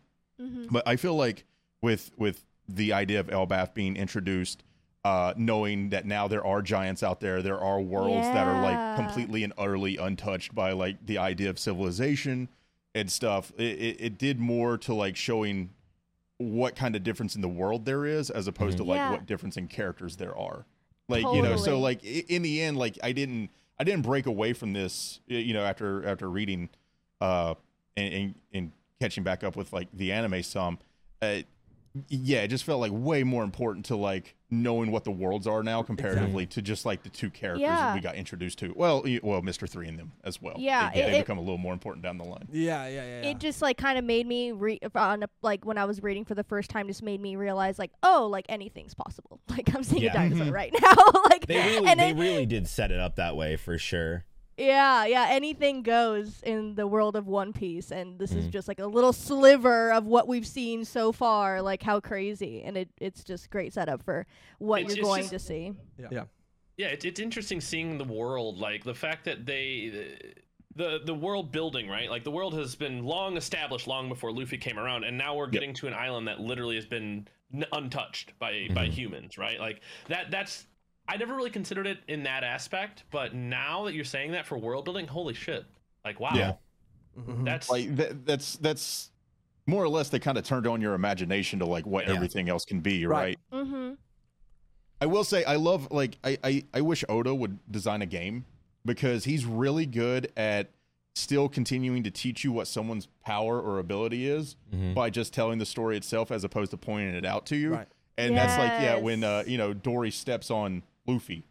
but I feel like with with the idea of Elbaf being introduced, uh, knowing that now there are giants out there, there are worlds that are like completely and utterly untouched by like the idea of civilization and stuff. It, it, it did more to like showing what kind of difference in the world there is as opposed to like Yeah. what difference in characters there are. Like you know so like in the end like i didn't i didn't break away from this you know after after reading uh and and, and catching back up with like the anime some. Uh yeah it just felt like way more important to like knowing what the worlds are now comparatively to just like the two characters that we got introduced to well y- well mr three and them as well Yeah, they, it- they it- become a little more important down the line yeah yeah yeah, yeah. It just like kind of made me re- on a, like when I was reading for the first time, just made me realize like oh like anything's possible. Like I'm seeing Yeah. a dinosaur mm-hmm. right now. like They really, and they it- really did set it up that way for sure. Yeah, yeah, anything goes in the world of One Piece and this is Mhm. just like a little sliver of what we've seen so far, like how crazy and it it's just great setup for what It's- you're it's going just- to see. yeah Yeah, it's it's interesting seeing the world, like the fact that they the the world building, right? Like the world has been long established long before Luffy came around, and now we're getting to an island that literally has been n- untouched by by humans, right? Like that that's I never really considered it in that aspect, but now that you're saying that for world building, holy shit. Like wow. Yeah. Mhm. That's like that, that's that's more or less they kind of turned on your imagination to like what Yeah. everything else can be Right. right Mhm. I will say I love like I, I I wish Oda would design a game because he's really good at still continuing to teach you what someone's power or ability is Mhm. by just telling the story itself as opposed to pointing it out to you. Right. And that's like yeah when uh you know Dorry steps on Luffy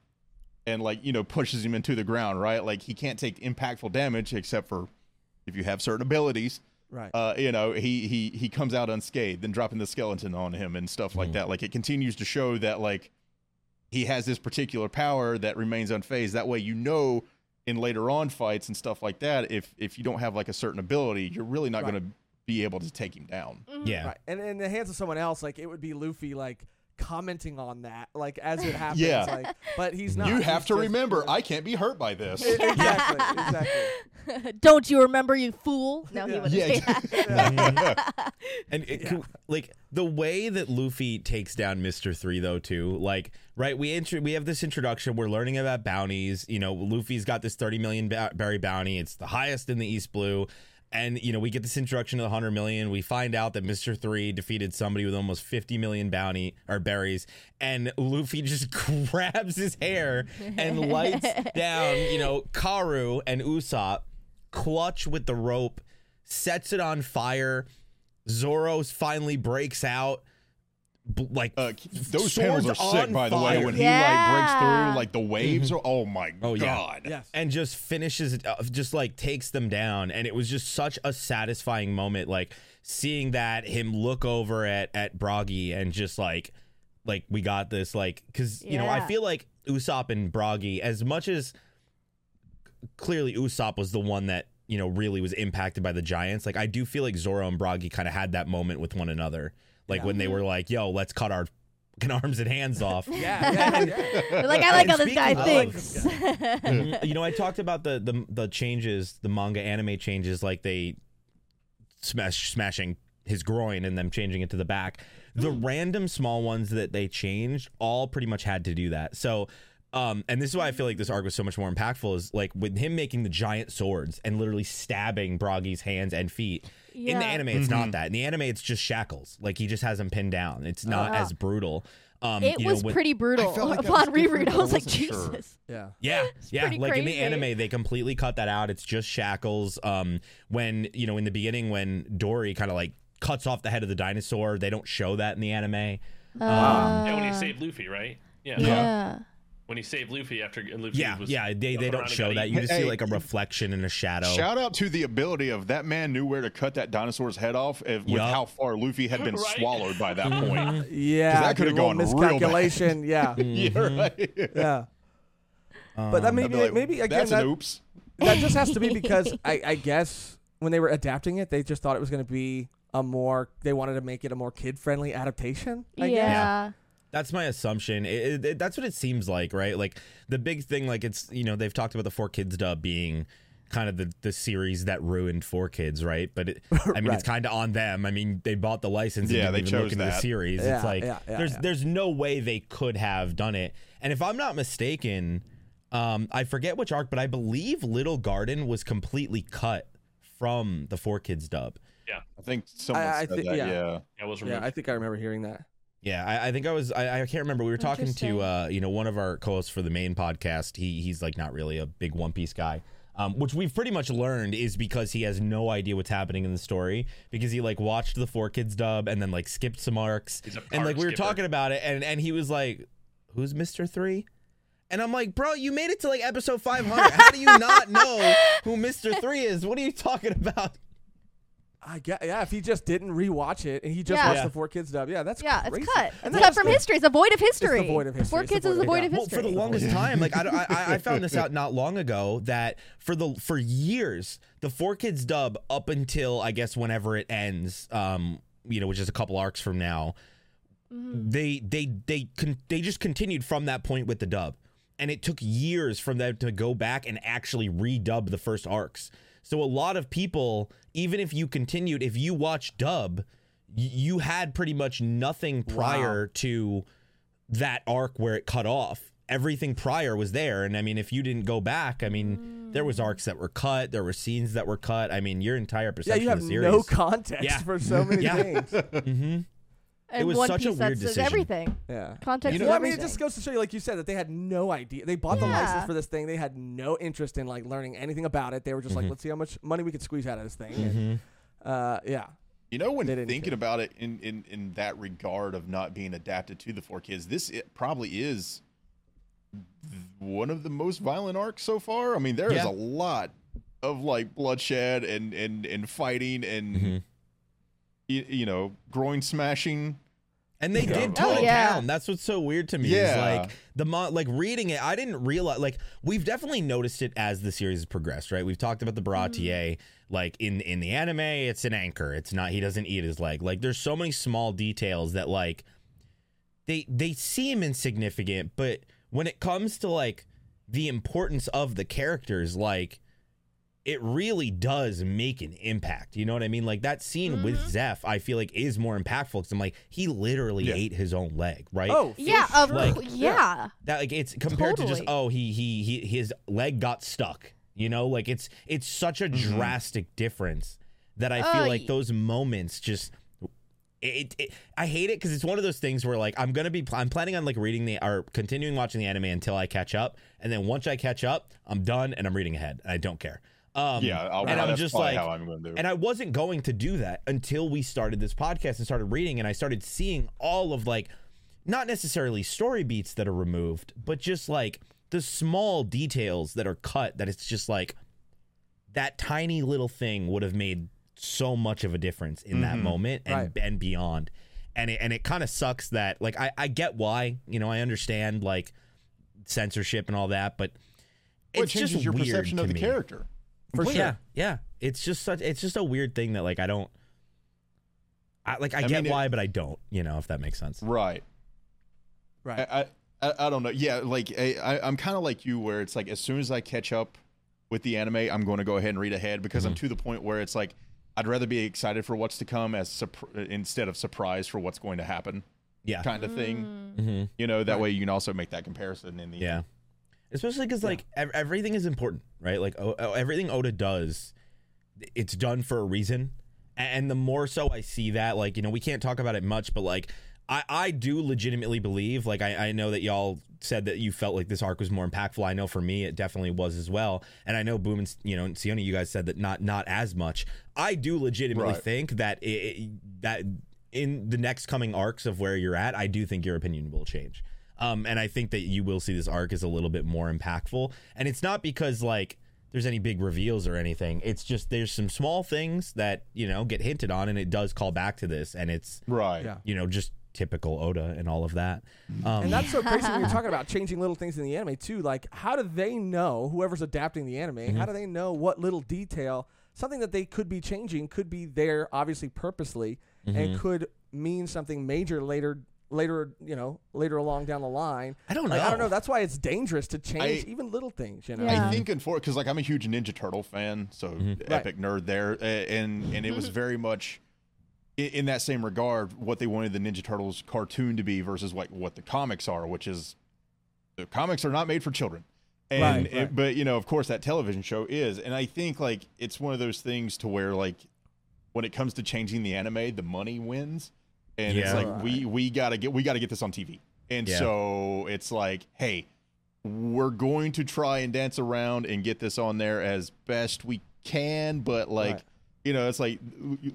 and like you know pushes him into the ground, right? Like he can't take impactful damage except for if you have certain abilities right uh, you know, he he he comes out unscathed, then dropping the skeleton on him and stuff like Mhm. that. Like it continues to show that like he has this particular power that remains unfazed. That way, you know, in later on fights and stuff like that, if if you don't have like a certain ability, you're really not Right. going to be able to take him down. Mhm. Yeah. right and in the hands of someone else like it would be luffy like commenting on that like as it happens Yeah. like but he's not you He's have to just- remember, I can't be hurt by this. exactly exactly Don't you remember you fool? No, he wouldn't Yeah, say that. And it, could- like the way that Luffy takes down Mister Three, though, too. Like, right? We intro- we have this introduction. We're learning about bounties. You know, Luffy's got this thirty million ba- berry bounty. It's the highest in the East Blue. And you know, we get this introduction to the hundred million. We find out that Mister Three defeated somebody with almost fifty million bounty or berries, and Luffy just grabs his hair and lights down. You know, Carue and Usopp clutch with the rope, sets it on fire. Zoro's finally breaks out. B- Like Uh, those panels are sick, on by the way. fire. When he like breaks through, like the waves are. Oh my Oh, yeah. yes and just finishes it, uh, just like takes them down and it was just such a satisfying moment like seeing that him look over at at Brogy and just like like we got this like because you know I feel like Usopp and Brogy as much as clearly Usopp was the one that you know really was impacted by the Giants. Like I do feel like Zoro and Brogy kind of had that moment with one another, like Yeah. when they were like, "Yo, let's cut our fucking arms and hands off." Yeah, yeah, yeah. Like, I like And how this guy of- I like thinks. Mhm. you know, I talked about the the the changes, the manga anime changes, like they smash smashing his groin and them changing it to the back. The random small ones that they changed all pretty much had to do that. So. Um, and this is why I feel like this arc was so much more impactful. Is like with him making the giant swords and literally stabbing Brogy's hands and feet. In the anime, it's not that. In the anime, it's just shackles. Like he just has him pinned down. It's not Uh-huh. as brutal. Um, It you know, was when- pretty brutal like upon was different, reread. I was like, wasn't sure. Jesus. yeah. Yeah, yeah. pretty Like in the anime, they completely cut that out. It's just shackles. Um, when you know in the beginning, when Dorry kind of like cuts off the head of the dinosaur, they don't show that in the anime. Uh, Yeah, when he saved Luffy, right? Yeah. Yeah. When he saved Luffy after Luffy Yeah, was yeah. They they don't show that. You just see like a reflection in a shadow. Shout out to the ability of that man knew where to cut that dinosaur's head off if, with how far Luffy had been Right? swallowed by that point. Yeah, that could've good little gone real bad. miscalculation. Yeah, yeah, right. yeah. But Um, that I'd maybe be like, maybe again that's that, an oops. that just has to be because I, I guess when they were adapting it, they just thought it was going to be a more. They wanted to make it a more kid friendly adaptation. I guess. yeah. That's my assumption. It, it, it- that's what it seems like, right? Like the big thing, like it's you know they've talked about the Four Kids dub being kind of the the series that ruined Four Kids, right? But it, I mean, Right. it's kind of on them. I mean, they bought the license. Yeah, and they didn't even look chose into the series. Yeah, it's like yeah, yeah, there's yeah. there's no way they could have done it. And if I'm not mistaken, um, I forget which arc, but I believe Little Garden was completely cut from the Four Kids dub. Yeah, I think someone I- I said think- that. yeah. Yeah. Yeah, was Yeah. I think I remember hearing that. Yeah, I, I think I was. I, I can't remember. We were talking to uh, you know one of our co-hosts for the main podcast. He he's like not really a big One Piece guy, um, which we've pretty much learned is because he has no idea what's happening in the story because he like watched the Four Kids dub and then like skipped some arcs He's a and like card we were skipper. talking about it and and he was like, "Who's Mister Three? And I'm like, bro, you made it to like episode 500. How do you not know who Mister Three is? What are you talking about? I get, yeah, if he just didn't rewatch it and he just Yeah. watched Yeah. the Four Kids dub, yeah, that's Yeah, crazy. it's cut. And It's that's cut from good. history. It's a void of history. void of history. Four It's the Kids is void a of- void yeah. of Well, history. for the longest time, like I, I, I found this out not long ago that for the for years the Four Kids dub up until I guess whenever it ends, um, you know, which is a couple arcs from now, they they they con- they just continued from that point with the dub, and it took years from them to go back and actually redub the first arcs. So a lot of people, even if you continued, if you watch dub, you had pretty much nothing prior to that arc where it cut off. Everything prior was there, and I mean, if you didn't go back, I mean, there was arcs that were cut, there were scenes that were cut. I mean, your entire Yeah, perception you have of the series. no context Yeah. for so many Yeah. things. hmm and was One such a Piece, weird that's decision. everything. Yeah. Context You know- is Well, I mean, everything. it just goes to show you, like you said, that they had no idea. They bought the Yeah. license for this thing. They had no interest in like learning anything about it. They were just like, Mhm. let's see how much money we could squeeze out of this thing. hmm And, uh, yeah. You know, when They didn't thinking care. about it in, in, in that regard of not being adapted to the four kids, this it probably is th- one of the most violent arcs so far. I mean, there is Yeah. a lot of like bloodshed and and and fighting and hmm y- you know groin smashing. And they Yeah. did Oh, tone it yeah. down. That's what's so weird to me. Yeah. Is like the mo- like reading it, I didn't realize like we've definitely noticed it as the series has progressed, right? We've talked about the Baratie, mm-hmm. like in in the anime, it's an anchor. It's not he doesn't eat his leg. Like there's so many small details that like they they seem insignificant, but when it comes to like the importance of the characters, like it really does make an impact. You know what I mean? Like that scene with Zeff, I feel like is more impactful because I'm like, he literally Yeah. ate his own leg, right? Oh, yeah, of sure. Like- yeah. that like it's compared to just oh he he he his leg got stuck. You know, like it's it's such a Mhm. drastic difference that I feel like those moments just. It, it I hate it because it's one of those things where like I'm gonna be I'm planning on like reading the or continuing watching the anime until I catch up and then once I catch up I'm done and I'm reading ahead and I don't care. Um, yeah, I'll, and I'm just like- I'm going to do. and I wasn't going to do that until we started this podcast and started reading, and I started seeing all of like, not necessarily story beats that are removed, but just like the small details that are cut. That it's just like that tiny little thing would have made so much of a difference in that Mhm. moment and Right. and beyond. And it, and it kind of sucks that like I I get why you know I understand like censorship and all that, but Well, it it's changes just your weird perception to of the me. character. For Completely. sure. Yeah, yeah. It's just such. It's just a weird thing that like I don't. I like I, I get mean, it- why, but I don't. You know, if that makes sense. Right. Right. I, I, I- I don't know. Yeah, like I, I, I'm kind of like you, where it's like as soon as I catch up with the anime, I'm going to go ahead and read ahead because I'm to the point where it's like I'd rather be excited for what's to come as surp- instead of surprised for what's going to happen, Yeah. kind of thing. Mm. Mm-hmm. You know, that Right. way you can also make that comparison in the Yeah. Especially because like ev- everything is important, right? Like o- everything Oda does, it's done for a reason. And the more so I see that, like you know, we can't talk about it much, but like I I do legitimately believe, like I I know that y'all said that you felt like this arc was more impactful. I know for me it definitely was as well. And I know Boom and you know and Sione, you guys said that not not as much. I do legitimately Right. think that it- that in the next coming arcs of where you're at, I do think your opinion will change. Um, and I think that you will see this arc is a little bit more impactful. And it's not because like there's any big reveals or anything. It's just there's some small things that you know get hinted on, and it does call back to this, and it's right. Yeah. you know just typical Oda and all of that. Um, And that's so crazy when you're talking about changing little things in the anime too. Like, how do they know whoever's adapting the anime? Mm-hmm. How do they know what little detail, something that they could be changing, could be there obviously purposely, Mm-hmm. and could mean something major later, later, you know, later along down the line. I don't Like, I don't know. know. That's why it's dangerous to change I- even little things. You know. Yeah. I think in for because like I'm a huge Ninja Turtle fan, so Mm-hmm. epic nerd there, uh, and and it was very much in, in that same regard what they wanted the Ninja Turtles cartoon to be versus like what the comics are, which is the comics are not made for children. And Right, it- but you know, of course, that television show is, and I think like it's one of those things to where like when it comes to changing the anime, the money wins, and it's Yeah. like we we gotta get we gotta get this on TV, and Yeah. so it's like, hey, we're going to try and dance around and get this on there as best we can, but like, Right. you know, it's like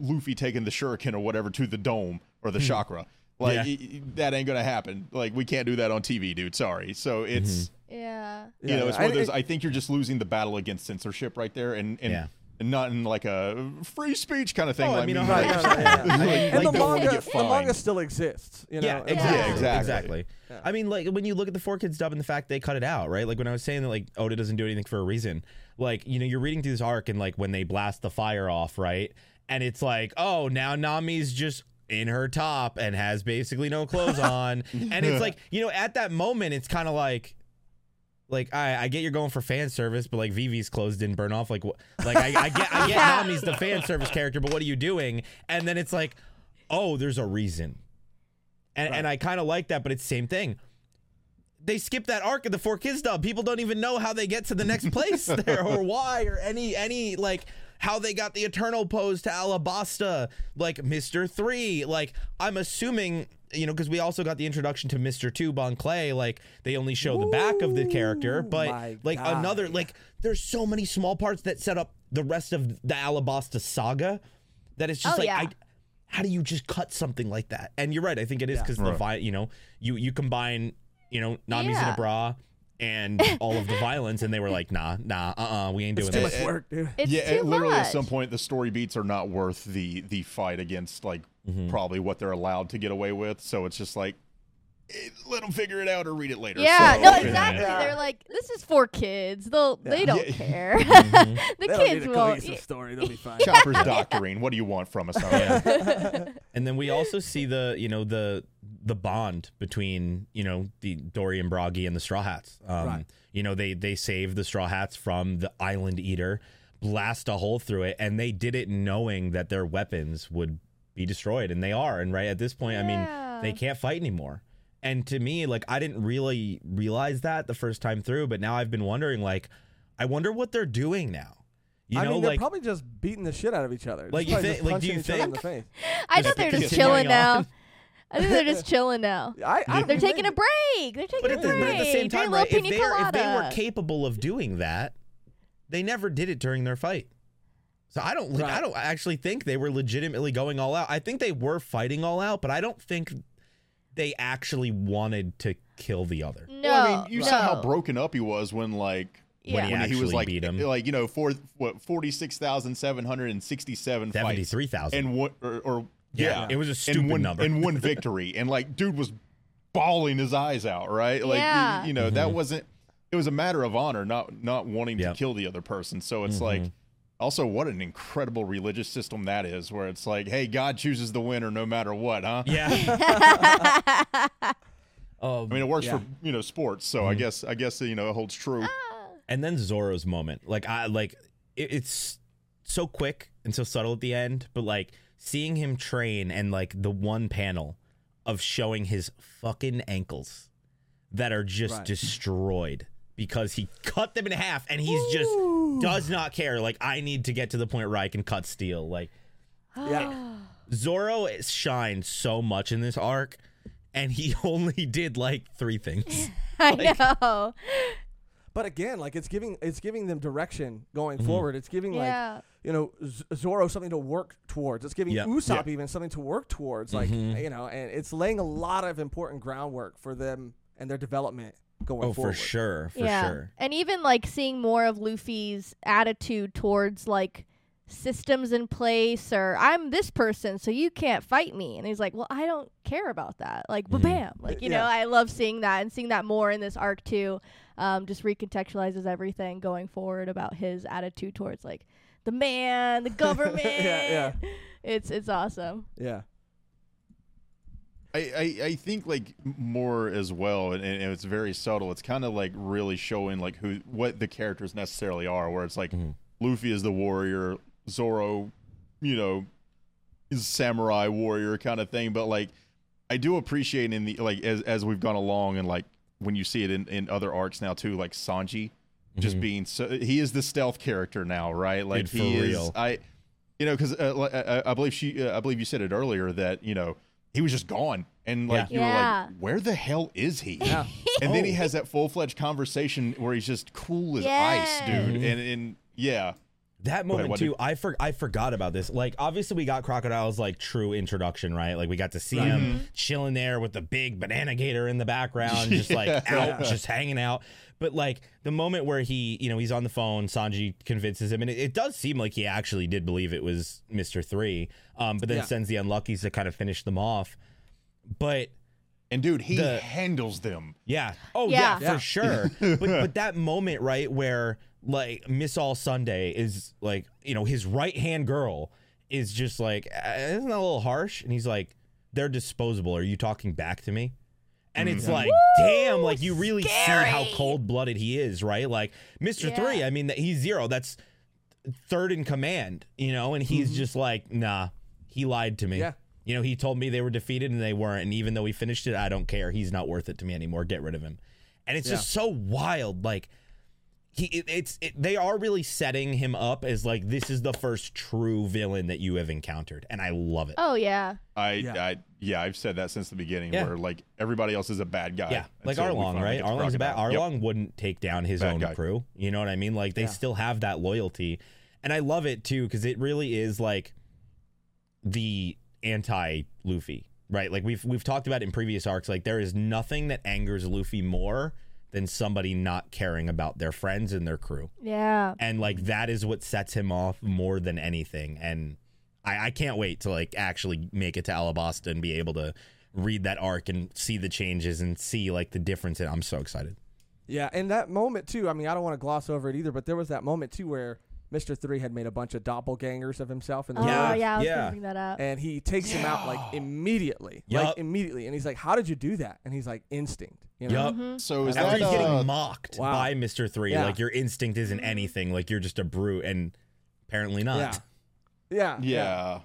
Luffy taking the shuriken or whatever to the dome or the hmm. chakra. Like Yeah. y- y- that ain't gonna happen. Like we can't do that on TV, dude. Sorry. So it's mm-hmm. Yeah. you know, it's I- one of those. it- I think you're just losing the battle against censorship right there, and and, Yeah. And not in like a free speech kind of thing. Oh, I I mean, mean, Right, like, no, no, yeah, yeah. I mean, and like, the manga, the manga still exists. You know. yeah, exactly, Yeah, exactly. exactly. Yeah. I mean, like when you look at the four kids dub and the fact they cut it out, right? Like when I was saying that, like Oda doesn't do anything for a reason. Like you know, you're reading through this arc and like when they blast the fire off, right? And it's like, oh, now Nami's just in her top and has basically no clothes on, and it's like, you know, at that moment, it's kind of like. Like I, I get you're going for fan service, but like Vivi's clothes didn't burn off. Like what? Like I, I get I get Yeah. Nami's the fan service character, but what are you doing? And then it's like, oh, there's a reason. And, and I kind of like that, but it's the same thing. They skip that arc of the four kids dub. People don't even know how they get to the next place there or why or any any like how they got the eternal pose to Alabasta, like Mr. Three. Like I'm assuming, you know, because we also got the introduction to Mr. Two Bon Clay. Like they only show the back of the character, but like God. another like there's so many small parts that set up the rest of the Alabasta saga that it's just Oh, like yeah. I how do you just cut something like that? And you're right. I think it is because the Right. vi- you know, you you combine, you know, Nami's in a bra and all of the violence, and they were like, nah, nah, uh, uh we ain't It's doing too that. much work, dude. It's yeah, too it- literally much. at some point the story beats are not worth the the fight against like Mm-hmm. probably what they're allowed to get away with. So it's just like eh, let them figure it out or read it later. Yeah, So, no, exactly. Yeah. They're like, this is for kids. They'll they don't Yeah. care. Mm-hmm. the They don't kids need a won't. cohesive story. They'll be fine. Chopper's doctoring. What do you want from us? Howard? And then we also see the you know the the bond between you know the Dorry and Brogy and the Straw Hats. Um, Right. You know they they save the Straw Hats from the Island Eater, blast a hole through it, and they did it knowing that their weapons would be destroyed, and they are. And right at this point, I mean, they can't fight anymore. And to me, like I didn't really realize that the first time through, but now I've been wondering, like, I wonder what they're doing now. You I know, mean, they're like probably just beating the shit out of each other. Like, you probably think- like, do punching you each other in think- the face. I thought they're just chilling now. on. I think they're just chilling now. I, I They're taking a break. They're taking But a at, the, break. but at the same time, a right? little If, they're, if they were capable of doing that, they never did it during their fight. So I don't, like, I don't actually think they were legitimately going all out. I think they were fighting all out, but I don't think they actually wanted to kill the other. no, well, I mean, you no. saw how broken up he was when like when Yeah. he when he was like beat him. like you know four what forty six thousand seven hundred and sixty seven fights Seventy three thousand. and what or, or Yeah, yeah, it was a and stupid one, number. and one victory. And like dude was bawling his eyes out right? Like Yeah. you, you know that mm-hmm. wasn't it was a matter of honor not not wanting Yep. to kill the other person. So it's mm-hmm. like also what an incredible religious system that is where it's like hey god chooses the winner no matter what huh? Yeah. um, i mean it works Yeah. for you know sports so i mm-hmm. guess i guess you know it holds true. Ah. And then Zoro's moment, like I like it, it's so quick and so subtle at the end, but like seeing him train and like the one panel of showing his fucking ankles that are just Right. destroyed because he cut them in half and he's just does not care. Like I need to get to the point where I can cut steel. Like Yeah. Zoro shined so much in this arc, and he only did like three things. I know. But again, like it's giving it's giving them direction going Mm-hmm. forward. It's giving like Yeah. You know Z- Zoro something to work towards. It's giving Yep. Usopp even something to work towards. Like Mhm. you know, and it's laying a lot of important groundwork for them and their development going Oh, forward. for sure, for yeah. sure. And even like seeing more of Luffy's attitude towards like systems in place or I'm this person so you can't fight me and he's like well I don't care about that like Mhm. bam like you know I love seeing that and seeing that more in this arc too um, just recontextualizes everything going forward about his attitude towards like the man the government Yeah, yeah. it's it's awesome Yeah. I, I, I think like more as well, and, and it's very subtle. It's kind of like really showing like who what the characters necessarily are. Where it's like Mhm. Luffy is the warrior, Zoro, you know, is samurai warrior kind of thing. But like, I do appreciate in the like as as we've gone along and like when you see it in in other arcs now too, like Sanji, just Mhm. being so he is the stealth character now, right? Like Dude, for he is. real. I, you know, because uh, I, I believe she, uh, I believe you said it earlier that you know he was just gone, and like Yeah. you were like, where the hell is he? Yeah. And then he Oh. has that full fledged conversation where he's just cool as ice, Yeah. dude. Mhm. And and yeah, That moment Wendy. too, I for, I forgot about this. Like obviously we got Crocodile's like true introduction, right? Like we got to see Right. him Mm-hmm. chilling there with the big banana gator in the background, just like out, just hanging out. But like the moment where he, you know, he's on the phone, Sanji convinces him, and it, it does seem like he actually did believe it was Mister Three. Um, but then Yeah. sends the unluckies to kind of finish them off. But and dude, he The- handles them. Yeah. Oh yeah, Yeah. Yeah. for sure. but but that moment right where like Miss All Sunday is like you know his right hand girl is just like "Uh, isn't that a little harsh? And he's like they're disposable. Are you talking back to me? And it's mm-hmm. like, damn, like you really see how cold blooded he is, right? Like Mr. Yeah. Three, I mean, that he's zero. That's third in command, you know, and he's mm-hmm. just like, nah, he lied to me. Yeah. You know, he told me they were defeated and they weren't. And even though he finished it, I don't care. He's not worth it to me anymore. Get rid of him. And it's just so wild. Like, he, it, it's, it, they are really setting him up as like, this is the first true villain that you have encountered. And I love it. oh yeah I, Yeah. I, yeah, I've said that since the beginning. Yeah. Where like everybody else is a bad guy. Yeah, like until we Arlong, right? get Arlong's a bad. Crocodile. Yep. Arlong wouldn't take down his Bad own guy. crew. You know what I mean? Like they Yeah. still have that loyalty, and I love it too because it really is like the anti Luffy, right? Like we've we've talked about in previous arcs. Like there is nothing that angers Luffy more than somebody not caring about their friends and their crew, yeah and like that is what sets him off more than anything. And I, I can't wait to like actually make it to Alabasta and be able to read that arc and see the changes and see like the difference. And I'm so excited. Yeah, and that moment too. I mean, I don't want to gloss over it either, but there was that moment too where Mister Three had made a bunch of doppelgangers of himself in the oh Yeah, forest, yeah I was yeah. gonna bring that up and he takes him out like immediately, like immediately, and he's like, "How did you do that?" And he's like, "Instinct." You know? Yup. Mhm. So is After that he's getting uh, mocked wow. by Mister Three, Yeah. like your instinct isn't anything. Like you're just a brute, and apparently not. Yeah. Yeah. yeah.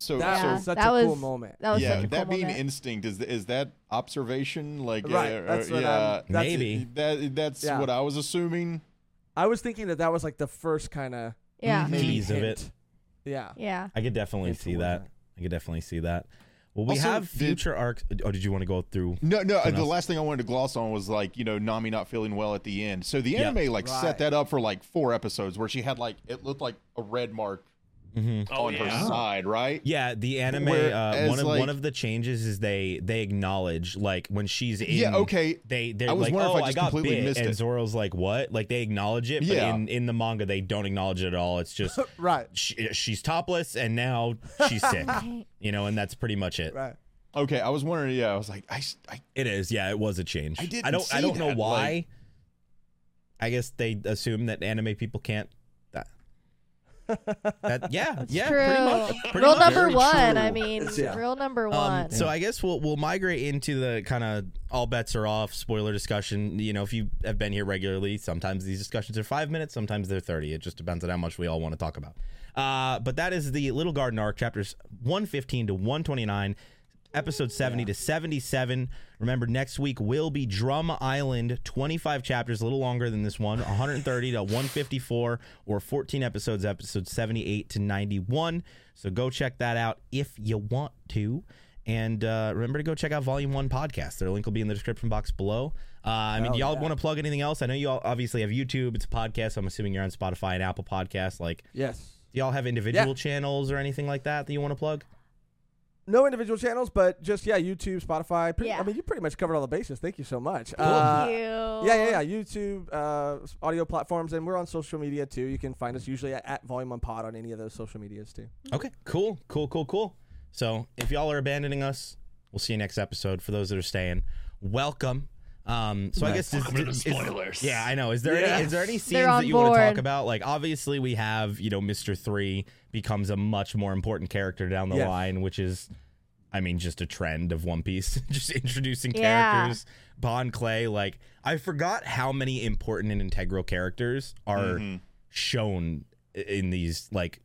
So That Yeah, was such that a cool was- moment. that was yeah, such a that being moment. instinct is is that observation like Right, uh, that's what yeah I'm- that's- Maybe. that that's Yeah. what I was assuming. I was thinking that that was like the first kind of yeah Mhm. Tease of it. Yeah. yeah I could definitely Into see what that. that- I could definitely see that. Well, we Also, have did- future arcs. Oh, did you want to go through? No, no. Something the else? last thing I wanted to gloss on was like you know Nami not feeling well at the end. So the Yep. anime like Right. set that up for like four episodes where she had like it looked like a red mark Mhm. Oh on her side, right? Yeah, the anime. Uh, one of like- one of the changes is they they acknowledge like when she's in. Yeah, okay. They they're I was like, oh, if I I, got completely bit, missed and it. Zoro's like, what? Like they acknowledge it, Yeah. but in in the manga they don't acknowledge it at all. It's just right. she, she's topless and now she's sick, you know, and that's pretty much it. Right. Okay, I was wondering. Yeah, I was like, I, s- I- It is, yeah, it was a change. I didn't I don't I don't know why. like- I guess they assume that anime people can't. That, that yeah, That's yeah, true. pretty much. Pretty Rule much. number Very one. true. I mean, yeah. rule number Um, one. so I guess we'll we'll migrate into the kind of all bets are off spoiler discussion. You know, if you have been here regularly, sometimes these discussions are five minutes, sometimes they're thirty. It just depends on how much we all want to talk about. Uh, but that is the Little Garden arc, chapters one fifteen to one twenty nine. Episode 70 to 77. Remember, next week will be Drum Island, 25 chapters, a little longer than this one, 130 to 154, or 14 episodes, episode 78 to 91. So go check that out if you want to. And uh, remember to go check out Volume 1 podcast. Their link will be in the description box below. Uh, I mean, Hell y'all yeah. want to plug anything else? I know you all obviously have YouTube. It's a podcast. So I'm assuming you're on Spotify and Apple Podcasts. Like, Yes. do y'all have individual channels or anything like that that you want to plug? No individual channels, but just yeah, YouTube, Spotify. Pretty, Yeah. I mean, you pretty much covered all the bases. Thank you so much. Thank Uh, you. Yeah, yeah, yeah. YouTube, uh, audio platforms, and we're on social media too. You can find us usually at, at Volume One Pod on any of those social medias too. Okay, cool, cool, cool, cool. So if y'all are abandoning us, we'll see you next episode. For those that are staying, welcome. Um, so I guess is, Welcome to is- spoilers. yeah, I know. Is there Yeah. any is there any scenes They're on that you want to talk about? Like obviously we have you know Mister Three becomes a much more important character down the Yes. line, which is. I mean, just a trend of One Piece, just introducing Yeah. characters. Bon Clay, like I forgot how many important and integral characters are Mhm. shown in these like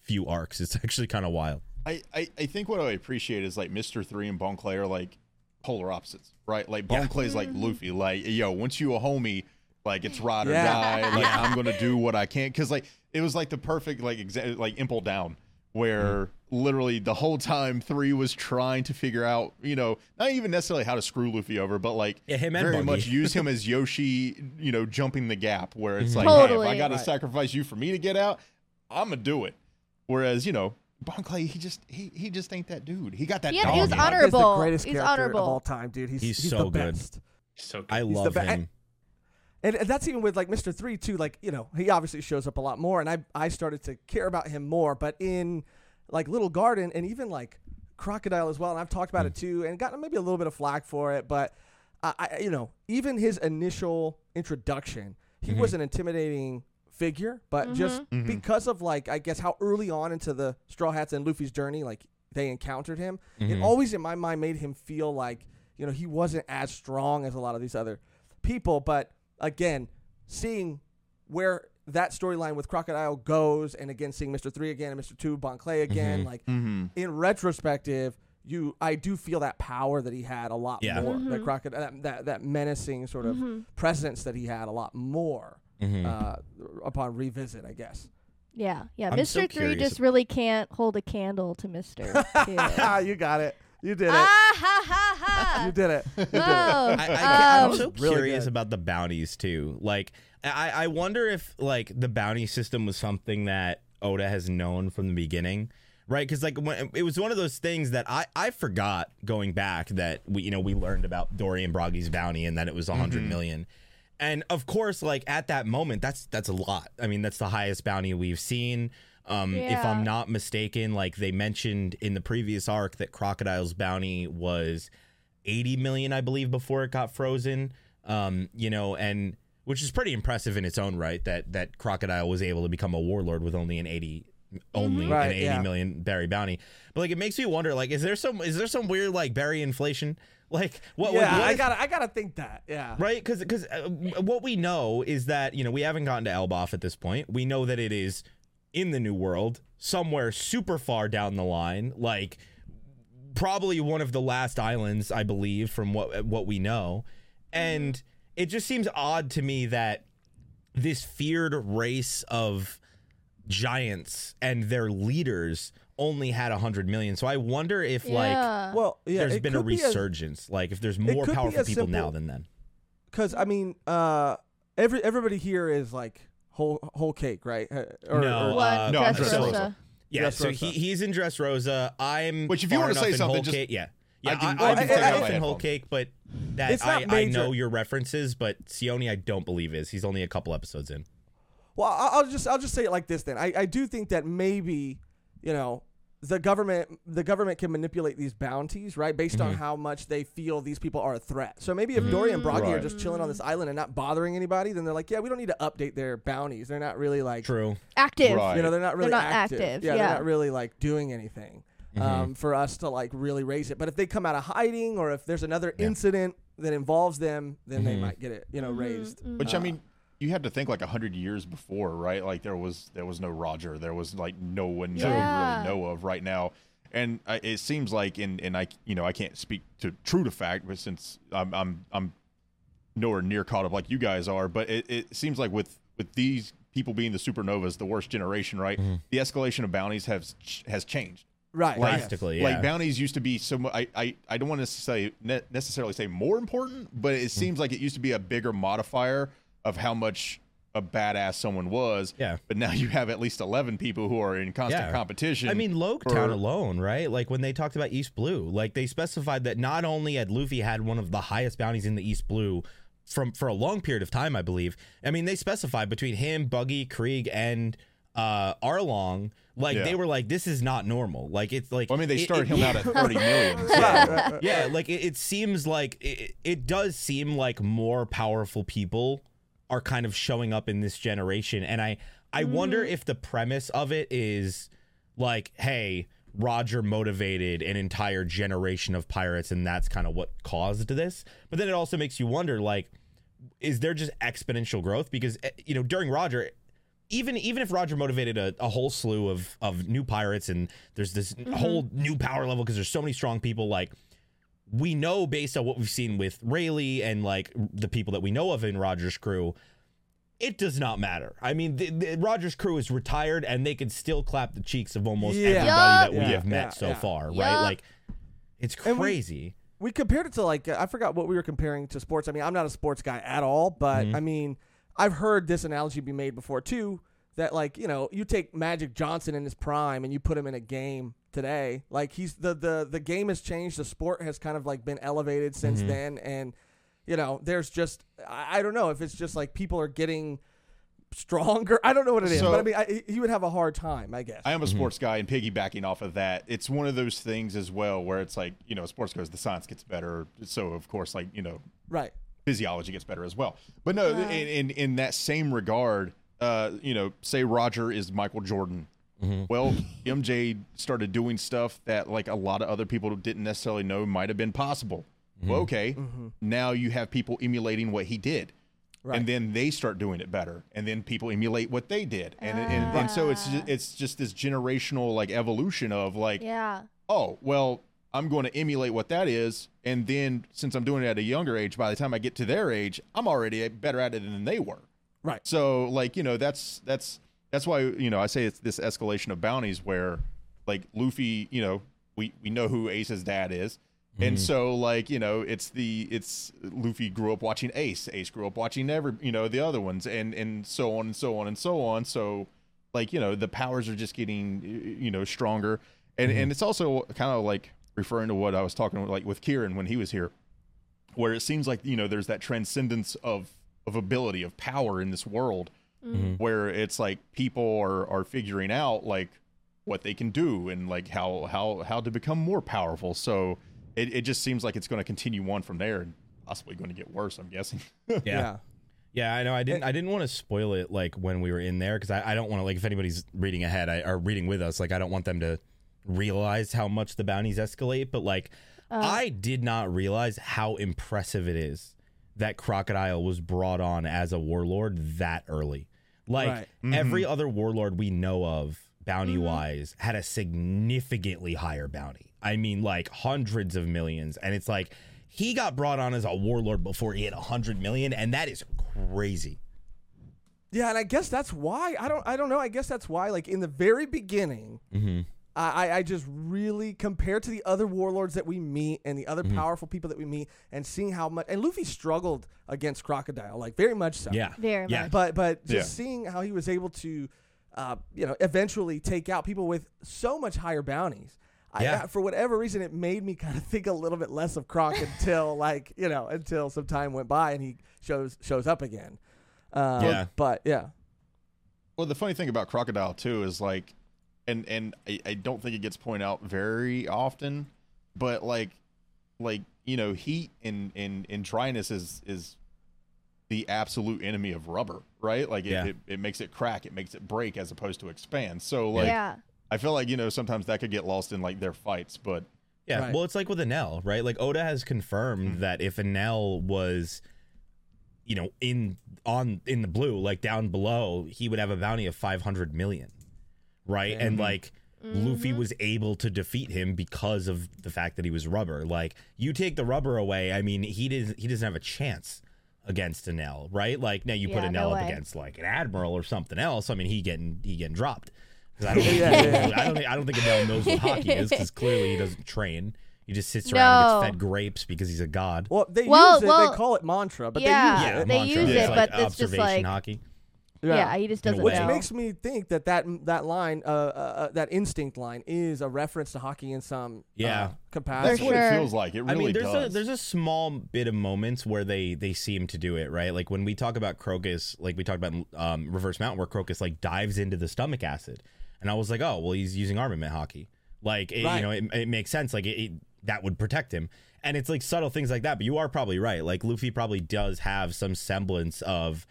few arcs. It's actually kind of wild. I, I, I think what I appreciate is like Mr. Three and Bon Clay are like polar opposites, right? Like Bon Yeah. Clay's like Luffy, like yo, once you a homie, like it's ride or Yeah. die. Like I'm gonna do what I can, because like it was like the perfect like exa- like Impel Down, where literally the whole time Three was trying to figure out, you know, not even necessarily how to screw Luffy over, but like Yeah, him very Buggy. much use him as Yoshi, you know, jumping the gap, where it's Mhm. like, hey, if I got to Right. sacrifice you for me to get out, I'm gonna do it. Whereas, you know, Bon Clay, he just he he just ain't that dude. He got that He had- dog. he was in him. He's the Honorable. greatest He's character honorable. of all time, dude. He's He's he's, so the good. best. So good. I He's the love ba- him. And, and that's even with like Mr. Three too. Like you know, he obviously shows up a lot more, and I I started to care about him more. But in like Little Garden and even like Crocodile as well, and I've talked about it too, and gotten maybe a little bit of flack for it. But I, I you know, even his initial introduction, he Mhm. was an intimidating figure. But just Mhm. because of like I guess how early on into the Straw Hats and Luffy's journey, like they encountered him, it Mhm. always in my mind made him feel like you know he wasn't as strong as a lot of these other people but again seeing where that storyline with crocodile goes and again seeing mr 3 again and mr 2 bon clay again Mhm. like Mhm. in retrospective you i do feel that power that he had a lot Yeah. more that Mhm. crocodile that, that that menacing sort of Mhm. presence that he had a lot more Mhm. uh, upon revisit i guess Yeah, yeah. I'm so Mr. Three curious. just really can't hold a candle to Mr. Two. ah you got it you did it ah ha ha ha! you did it You did it. Oh, I, I, I'm um, so Really curious good. about the bounties too. Like, I, I wonder if like the bounty system was something that Oda has known from the beginning, right? Because like when it was one of those things that I I forgot going back that we you know we learned about Dorry and Brogy's bounty and that it was a 100 Mhm. million. And of course, like at that moment, that's that's a lot. I mean, that's the highest bounty we've seen. Um, If I'm not mistaken, like they mentioned in the previous arc that Crocodile's bounty was 80 million, I believe, before it got frozen. Um, you know, and which is pretty impressive in its own right that that Crocodile was able to become a warlord with only an 80 only Mhm. Right, an eighty yeah. million berry bounty. But like it makes me wonder like is there some is there some weird like berry inflation? Like what yeah what i if- gotta i gotta think that yeah. Right? Because because uh, what we know is that you know we haven't gotten to elbaf at this point. We know that it is in the new world somewhere super far down the line like probably one of the last islands i believe from what what we know. And it just seems odd to me that this feared race of giants and their leaders only had a 100 million so i wonder if like well yeah there's it been a could be resurgence like if there's more powerful as people now than then because I mean, uh, every everybody here is like whole whole cake, right? Uh, Or, No, or- One uh, no, I'm Dressrosa. Dressrosa. Yeah, Dressrosa. so he, he's in Dressrosa. I'm. Which if you far wanna say something, just- Cake, yeah. Yeah, I I, can- I, I can can take take off my in Whole. Cake, but that It's I, not I major. know your references, but Sione I don't believe is. He's only a couple episodes in. Well, I- I'll just I'll just say it like this then. I, I do think that maybe, you know, the government the government can manipulate these bounties, right, based Mm-hmm. on how much they feel these people are a threat. So maybe if Dorry and Brogy are just chilling on this island and not bothering anybody, then they're like, yeah, we don't need to update their bounties. They're not really like True. Active. Right. you know, they're not really not active. active, Yeah, yeah. they're not really like doing anything. Mm-hmm. Um, for us to like really raise it, but if they come out of hiding or if there's another Yeah. incident that involves them, then they Mhm. might get it, you know, raised. Which I Uh, mean, you had to think like a hundred years before, right? Like there was there was no Roger, there was like no one that Yeah. really know of right now, and I, it seems like in and I you know I can't speak to true to fact, but since I'm I'm I'm nowhere near caught up like you guys are, but it, it seems like with with these people being the supernovas, the worst generation, right? The escalation of bounties has has changed. Right. Like- Drastically, yeah. Like bounties used to be so. mu- I I, I don't want to say ne- necessarily say more important, but Mm. it seems like it used to be a bigger modifier of how much a badass someone was. Yeah. But now you have at least eleven people who are in constant Yeah. competition. I mean, for- Loguetown alone, right? Like when they talked about East Blue, like they specified that not only had Luffy had one of the highest bounties in the East Blue from for a long period of time, I believe. I mean, they specified between him, Buggy, Krieg, and uh Arlong, like Yeah. they were like, this is not normal. Like it's like Well, I mean, they started him out at thirty million. so- right. yeah, like it, it seems like it, it does seem like more powerful people are kind of showing up in this generation, and I I wonder if the premise of it is like, hey, Roger motivated an entire generation of pirates, and that's kind of what caused this. But then it also makes you wonder, like, is there just exponential growth? Because eh, you know, during Roger, even even if Roger motivated a, a whole slew of of new pirates and there's this whole new power level because there's so many strong people like we know based on what we've seen with Rayleigh and like the people that we know of in Roger's crew it does not matter. I mean, the, the, Roger's crew is retired, and they can still clap the cheeks of almost Yeah. everybody Yup. that we Yeah, have met yeah, so yeah. far, right? Like, it's And we- crazy. we compared it to like I forgot what we were comparing to sports. I mean, I'm not a sports guy at all, but mm-hmm. I mean, I've heard this analogy be made before too. That like you know, you take Magic Johnson in his prime and you put him in a game today. Like he's the the the game has changed. The sport has kind of like been elevated since then, and you know, there's just I, I don't know if it's just like people are getting stronger. I don't know what it is, So- but I mean, I, he would have a hard time, I guess. I am a sports guy, and piggybacking off of that, it's one of those things as well where it's like you know, sports goes, the science gets better, so of course, like you know, right. physiology gets better as well. But no, in, in in that same regard, uh, you know, say Roger is Michael Jordan. Mm-hmm. Well, MJ started doing stuff that like a lot of other people didn't necessarily know might have been possible. Mm-hmm. Well, okay, mm-hmm. now you have people emulating what he did. Right. And then they start doing it better, and then people emulate what they did, and and, and ah. so it's just, it's just this generational like evolution of like Yeah. oh well i'm going to emulate what that is and then since i'm doing it at a younger age by the time i get to their age i'm already better at it than they were Right. so like you know that's that's that's why you know i say it's this escalation of bounties where like luffy you know we we know who ace's dad is. And mm-hmm. so like you know it's the it's luffy grew up watching ace ace grew up watching every you know the other ones and and so on and so on and so on. So like you know the powers are just getting you know stronger. And mm-hmm. and it's also kind of like referring to what i was talking like with kieran when he was here where it seems like you know there's that transcendence of of ability of power in this world Mm-hmm. Mm-hmm. where it's like people are are figuring out like what they can do and like how how how to become more powerful so it, it just seems like it's going to continue on from there and possibly going to get worse i'm guessing Yeah. yeah. Yeah, I know. I didn't. I didn't want to spoil it like when we were in there because I, I don't want to like if anybody's reading ahead I, or reading with us, like I don't want them to realize how much the bounties escalate. But like, uh. I did not realize how impressive it is that Crocodile was brought on as a warlord that early. Like Right. every other warlord we know of, bounty wise, had a significantly higher bounty. I mean, like hundreds of millions, and it's like. He got brought on as a warlord before he had a hundred million, and that is crazy. Yeah, and I guess that's why I don't I don't know. I guess that's why like in the very beginning, Mm-hmm. I I- I just really compared to the other warlords that we meet and the other Mm-hmm. powerful people that we meet and seeing how much and Luffy struggled against Crocodile like very much so. Yeah, Very yeah. much. But but just Yeah. seeing how he was able to uh, you know, eventually take out people with so much higher bounties. Yeah. uh, for whatever reason, it made me kind of think a little bit less of Croc until like you know until some time went by and he shows shows up again. Uh, Yeah. But yeah. Well, the funny thing about Crocodile too is like, and and I, I don't think it gets pointed out very often, but like, like you know, heat and and and dryness is is the absolute enemy of rubber, right? Like it, Yeah. it, it makes it crack, it makes it break as opposed to expand. So like, yeah. I feel like you know sometimes that could get lost in like their fights, but Yeah, Right. well, it's like with Enel, right? Like Oda has confirmed mm-hmm. that if Enel was, you know, in on in the blue, like down below, he would have a bounty of five hundred million, right? And mm-hmm. like Luffy mm-hmm. was able to defeat him because of the fact that he was rubber. Like you take the rubber away, I mean, he doesn't he doesn't have a chance against Enel, right? Like now you put Yeah, Enel no up way. against like an admiral or something else. I mean, he getting he getting dropped. I don't, think, Yeah, yeah, I don't think I don't think Enel knows what haki is because clearly he doesn't train. He just sits around and gets fed grapes because he's a god. Well, they Well- use it. well, they call it mantra, but yeah. they use it. they mantra. use It's it, like but it's just observation like- haki. Yeah, he just doesn't way. Which know. makes me think that that that line, uh, uh, uh, that instinct line, is a reference to haki in some Yeah. uh, that's capacity. what sure. it feels like. It really I mean, there's does. a there's a small bit of moments where they they seem to do it right. Like when we talk about Crocus, like we talked about um, Reverse Mountain, where Crocus like dives into the stomach acid, and I was like, oh well, he's using armament haki. Like it, you know, it, it makes sense. Like it, it, that would protect him, and it's like subtle things like that. But you are probably right. Like Luffy probably does have some semblance of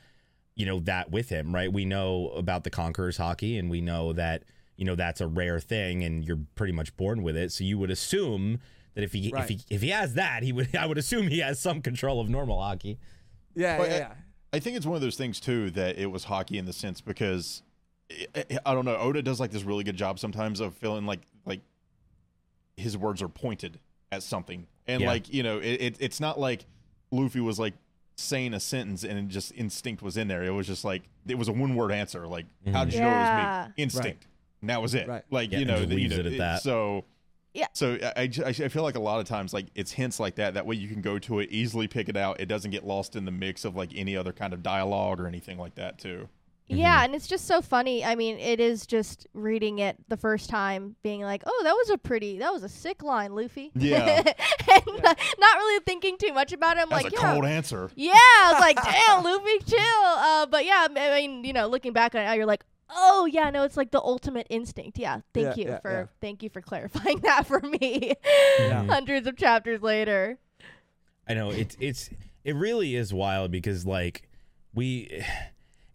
you know that with him, right? We know about the Conqueror's haki, and we know that you know that's a rare thing, and you're pretty much born with it. So you would assume that if he if he if he has that, he would I would assume he has some control of normal haki. yeah, But, yeah, yeah. I think it's one of those things too that it was haki in the sense because I, I don't know. Oda does like this really good job sometimes of feeling like like his words are pointed at something, and Yeah. like you know, it, it it's not like Luffy was like saying a sentence and it just instinct was in there. It was just like it was a one word answer. Like mm-hmm. how did you know it was me? Instinct. And that was it. Right. Like Yeah, you know, just the- you leaves know, it at that. So. Yeah. So I, I, I feel like a lot of times like it's hints like that. That way you can go to it, easily pick it out. It doesn't get lost in the mix of like any other kind of dialogue or anything like that too. Yeah, and it's just so funny. I mean, it is just reading it the first time, being like, "Oh, that was a pretty, that was a sick line, Luffy." Yeah. and not, not really thinking too much about it. I'm That's like, a "Yeah, cold answer. yeah." I was like, "Damn, Luffy, chill." Uh, but yeah, I mean, you know, looking back on it, now, you're like, "Oh yeah, no, it's like the ultimate instinct." Yeah, thank Yeah, you yeah, for yeah. thank you for clarifying that for me. Yeah. Hundreds of chapters later. I know it's it's it really is wild because like we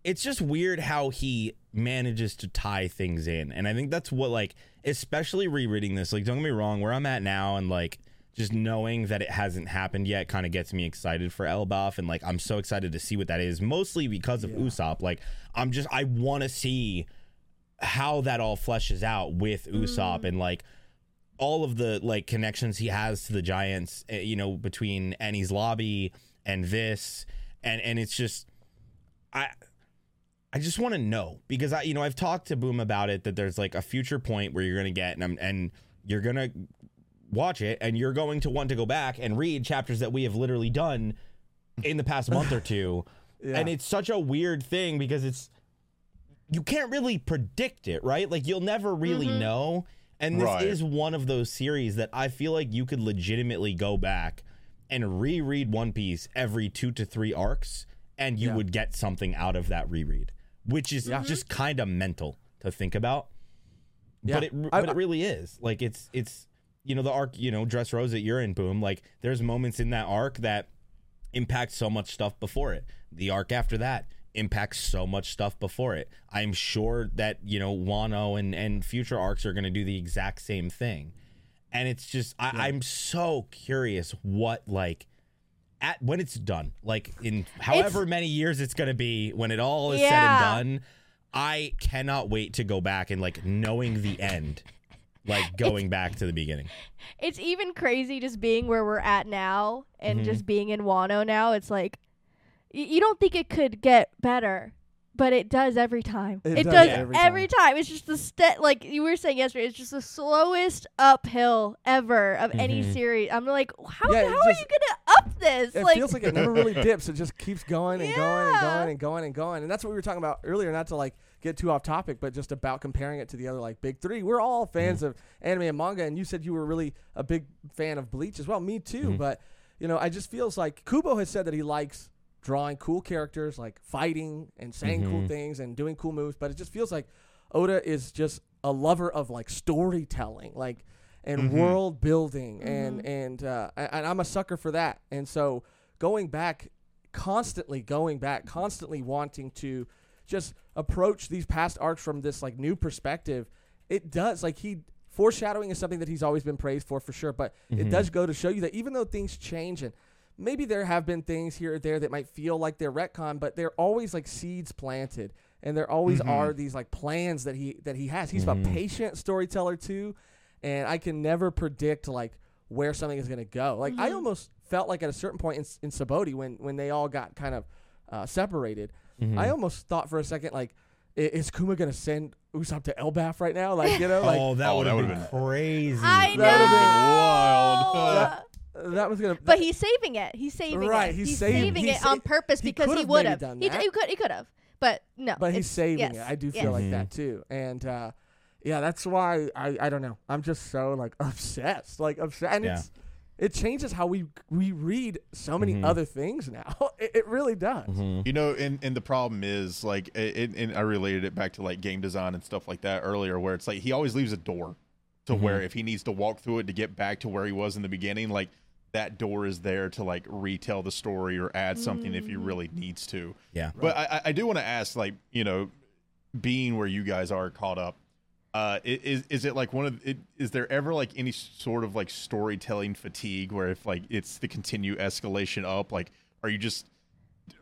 it's just weird how he manages to tie things in. And I think that's what like especially rereading this, like don't get me wrong, where I'm at now and like just knowing that it hasn't happened yet kind of gets me excited for Elbaf and like I'm so excited to see what that is, mostly because of Usopp. Like I'm just I want to see how that all fleshes out with Usopp and like all of the like connections he has to the Giants, eh, you know, between Enies Lobby and this, and and it's just, I, I just want to know because I, you know, I've talked to Boom about it that there's like a future point where you're gonna get and I'm, and you're gonna watch it and you're going to want to go back and read chapters that we have literally done in the past month or two, Yeah. and it's such a weird thing because it's you can't really predict it, right? Like you'll never really mm-hmm. know. And this Right. is one of those series that I feel like you could legitimately go back and reread One Piece every two to three arcs, and you Yeah. would get something out of that reread, which is mm-hmm. just kind of mental to think about. But Yeah. it, I- but it really is. Like it's it's you know the arc, you know, Dressrosa that you're in, Boom. Like there's moments in that arc that impact so much stuff before it. The arc after that impacts so much stuff before it. I'm sure that, you know, Wano and, and future arcs are going to do the exact same thing. And it's just, I, I'm so curious what, like, at when it's done, like in however many years it's going to be, when it all is Yeah. said and done, I cannot wait to go back and, like, knowing the end, like, going back to the beginning. It's even crazy just being where we're at now and Mhm. just being in Wano now. It's like y- you don't think it could get better, but it does every time. It It, does does, every every, time. time. It's just the ste- like you were saying yesterday. It's just the slowest uphill ever of any Mhm. series. I'm like, how, Yeah, it how are you gonna up this? It like, feels like it never really dips. It just keeps going and going and going and going and going. And that's what we were talking about earlier. Not to like get too off topic, but just about comparing it to the other like big three. We're all fans of anime and manga, and you said you were really a big fan of Bleach as well. Me too. But you know, I just feels like Kubo has said that he likes drawing cool characters, like fighting and saying cool mm-hmm. things and doing cool moves. But it just feels like Oda is just a lover of like storytelling, like and mm-hmm. world building, mm-hmm. and and uh, I- and I'm a sucker for that. And so going back, constantly going back, constantly wanting to just approach these past arcs from this like new perspective, it does like he foreshadowing is something that he's always been praised for for sure. But it does go to show you that even though things change and maybe there have been things here or there that might feel like they're retcon, but they're always like seeds planted, and there always mm-hmm. are these like plans that he that he has. He's a mm-hmm. patient storyteller too, and I can never predict like where something is going to go. Like I mm-hmm. almost felt like at a certain point in, in Sabaody when when they all got kind of uh, separated, I almost thought for a second like. Is Kuma gonna send Usopp to Elbaf right now? Like you know, like oh, that Oh, would have would've been, crazy. I know. That would've that, that was gonna. But he's saving it. He's saving Right, it. he's He's, saving- saving, he's it sa- on purpose he because he would have. done He, that. he could. He could have. But no. but he's saving yes, it. I do feel yes. like that too, and uh, yeah, that's why I I don't know. I'm just so like obsessed, like obsessed, and Yeah. it's it changes how we we read so many Mhm. other things now. It, it really does. Mhm. You know, and, and the problem is like, it, and I related it back to like game design and stuff like that earlier, where it's like he always leaves a door to Mm-hmm. where if he needs to walk through it to get back to where he was in the beginning, like that door is there to like retell the story or add something if he really needs to. Yeah. But I, I- I do want to ask, like, you know, being where you guys are caught up, uh, is is it like one of it? Is there ever like any sort of like storytelling fatigue where if like it's the continue escalation up, like, are you just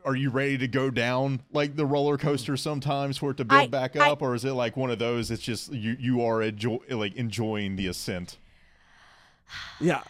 are you ready to go down like the roller coaster sometimes for it to build I- back I- up, or is it like one of those? It's just you you are enjoy, like enjoying the ascent. Yeah,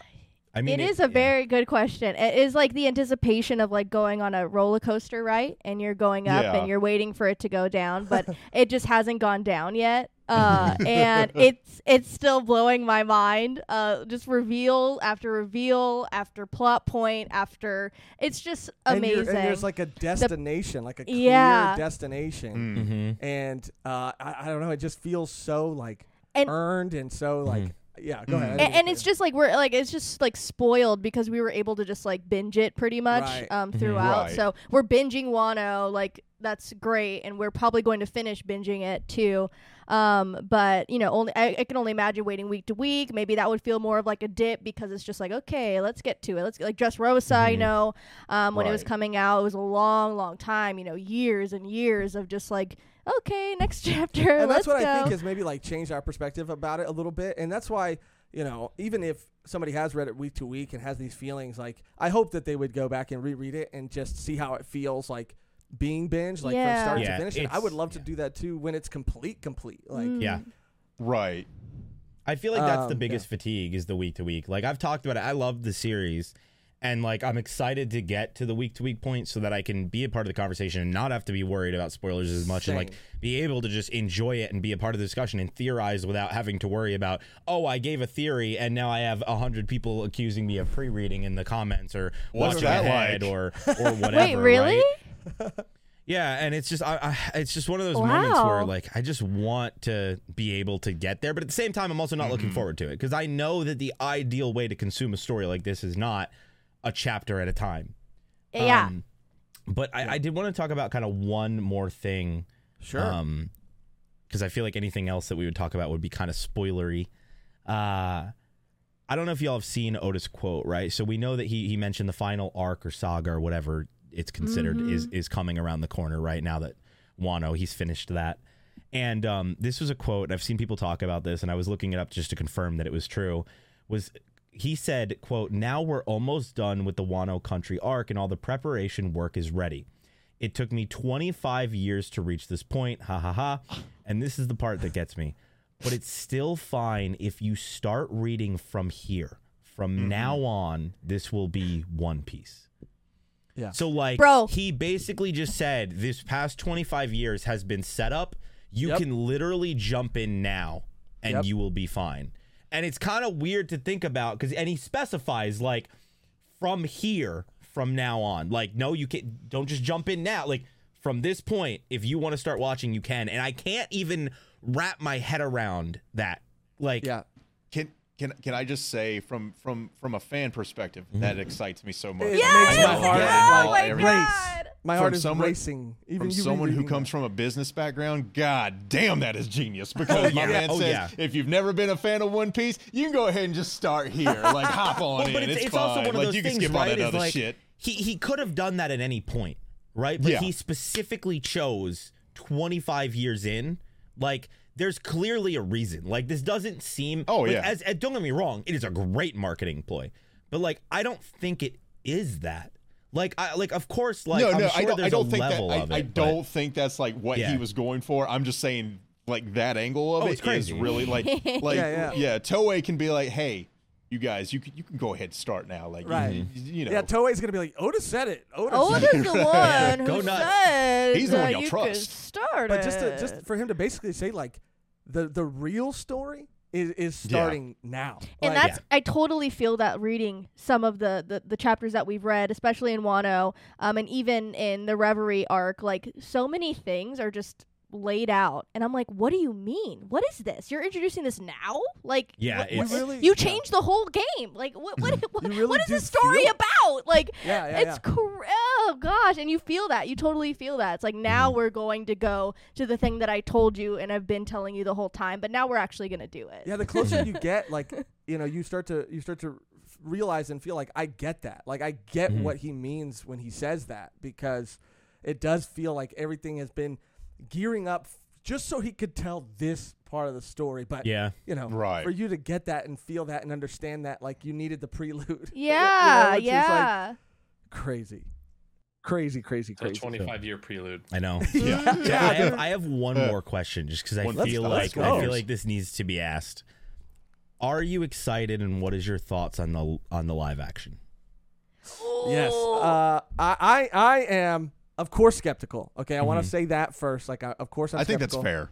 I mean, it is a yeah. very good question. It is like the anticipation of like going on a roller coaster, right? And you're going up Yeah. and you're waiting for it to go down, but it just hasn't gone down yet. Uh, and it's it's still blowing my mind. Uh, just reveal after reveal after plot point after it's just amazing. and there's like a destination, like a clear Yeah. destination, Mm. Mhm. and uh, I, I don't know. It just feels so like And- earned and so like yeah. Go Mm. ahead. And, and it's just like we're like it's just like spoiled because we were able to just like binge it pretty much Right. um throughout. Right. So we're binging Wano like that's great, and we're probably going to finish binging it too. Um, but you know, only I, I can only imagine waiting week to week. Maybe that would feel more of like a dip because it's just like okay, let's get to it. Let's like Dressrosa. I Mhm. know um, when it was Right. coming out, it was a long, long time. You know, years and years of just like okay, next chapter. and let's that's what go. I think has maybe like changed our perspective about it a little bit, and that's why you know even if somebody has read it week to week and has these feelings, like I hope that they would go back and reread it and just see how it feels like being binged, like Yeah. from start Yeah, to finish. And I would love to do that too when it's complete, complete. Like Mm. Yeah. Right. I feel like that's the Um, biggest fatigue is the week to week. Like I've talked about it. I love the series and like I'm excited to get to the week to week point so that I can be a part of the conversation and not have to be worried about spoilers as much and like be able to just enjoy it and be a part of the discussion and theorize without having to worry about, oh, I gave a theory and now I have a hundred people accusing me of pre-reading in the comments or What's watching that ahead like? or or whatever. Wait, really? right? Yeah, and it's just I, I, it's just one of those moments where like I just want to be able to get there, but at the same time I'm also not looking mm-hmm. forward to it because I know that the ideal way to consume a story like this is not a chapter at a time. yeah. Um, but I, I did want to talk about kind of one more thing. sure. Um, because I feel like anything else that we would talk about would be kind of spoilery. Uh, I don't know if y'all have seen Oda's quote, right? So we know that he he mentioned the final arc or saga or whatever it's considered is is coming around the corner right now that Wano he's finished that. And um, this was a quote. and I've seen people talk about this, and I was looking it up just to confirm that it was true. Was he said, "quote Now we're almost done with the Wano Country arc, and all the preparation work is ready. It took me 25 years to reach this point. Ha ha ha. And this is the part that gets me. But it's still fine if you start reading from here. From mm-hmm. now on, this will be One Piece. Yeah. So like Bro. he basically just said this past 25 years has been set up. You Yep. can literally jump in now and Yep. you will be fine. And it's kind of weird to think about cuz and he specifies like from here from now on. Like, no, you can't. Don't just jump in now. Like from this point, if you want to start watching, you can. And I can't even wrap my head around that. Like, Yeah. Can can can I just say from from from a fan perspective Mm-hmm. that excites me so much. It Yeah, makes my heart Yeah, oh my race. God. My From is someone- racing. Even from you someone who rereading comes from a business background, god damn, that is genius. Because my yeah. man Oh, says, yeah. if you've never been a fan of One Piece, you can go ahead and just start here. Like hop on Well, in. but it's, it's it's fine. also one of like those you can things, skip all right? that is other like, shit. He he could have done that at any point, right? But Yeah. he specifically chose 25 years in. Like, there's clearly a reason. Like, this doesn't seem. Oh, like, yeah. As, as don't get me wrong, it is a great marketing ploy, but like, I don't think it is that. Like, I like, of course, like, no, I'm no, sure I don't. I don't think that. I, it. I don't think that's like what Yeah. he was going for. I'm just saying, like that angle of Oh, it's really like, like Yeah, yeah, yeah. Toei can be like, hey, you guys, you can you can go ahead and start now. Like, Right. you, you know, Yeah, Toei's gonna be like, Oda said it. Oda Oda's said it. the one Go who nuts. said He's the one y'all you trust. could start But just to, just for him to basically say like, the the real story is is Yeah. starting now. and Like, that's I totally feel that reading some of the, the the chapters that we've read, especially in Wano, um, and even in the Reverie arc, like so many things are just laid out, and I'm like, what do you mean? What is this? You're introducing this now? Like, Yeah, what- you it's- really you changed the whole game. Like, what what what, really what is this story feel- about? Like, Yeah, yeah, it's yeah. cr- oh gosh, and you feel that. You totally feel that. It's like now we're going to go to the thing that I told you and I've been telling you the whole time, but now we're actually going to do it. Yeah, the closer you get, like you know, you start to you start to realize and feel like I get that. Like I get Mhm. what he means when he says that because it does feel like everything has been gearing up f- just so he could tell this part of the story. But Yeah. you know, Right. for you to get that and feel that and understand that, like you needed the prelude. You Yeah, know, which is, like, yeah. crazy, crazy, crazy, A crazy. 25 year prelude. I know. yeah. So I, have. I have one more question, just because I one- feel let's like go. I feel like this needs to be asked. Are you excited, and what is your thoughts on the on the live action? Yes. Uh, I, I, I am, of course, skeptical. Okay, I want Mhm. to say that first. Like, I, of course, I'm I think that's fair.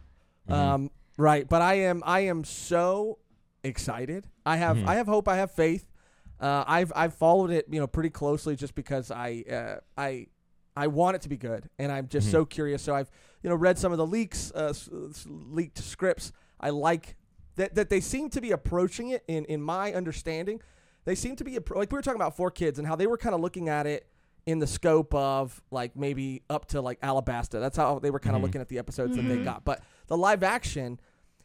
Um, right, but I am, I am so excited. I have, Mhm. I have hope. I have faith. Uh, I've, I've followed it, you know, pretty closely, just because I, uh, I, I want it to be good, and I'm just so curious. So I've, you know, read some of the leaks, uh, leaked scripts. I like that that they seem to be approaching it in in my understanding. They seem to be like we were talking about 4Kids and how they were kind of looking at it in the scope of like maybe up to like Alabasta. That's how they were kind of Mhm. looking at the episodes that they Mhm. got. But the live action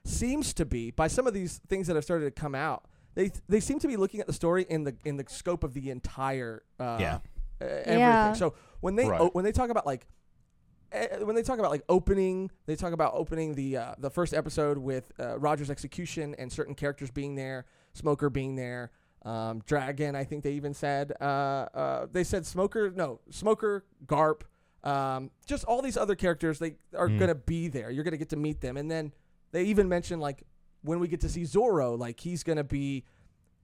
seems to be by some of these things that have started to come out. They they seem to be looking at the story in the in the scope of the entire uh, Yeah. uh, everything. Yeah. So when they Right. o- when they talk about like when they talk about like opening, they talk about opening the uh, the first episode with uh, Roger's execution and certain characters being there, Smoker being there, um, Dragon. I think they even said uh, uh, they said Smoker. No, Smoker, Garp, um, just all these other characters. They are Mm. gonna be there. You're gonna get to meet them, and then they even mentioned like when we get to see Zoro, like he's gonna be.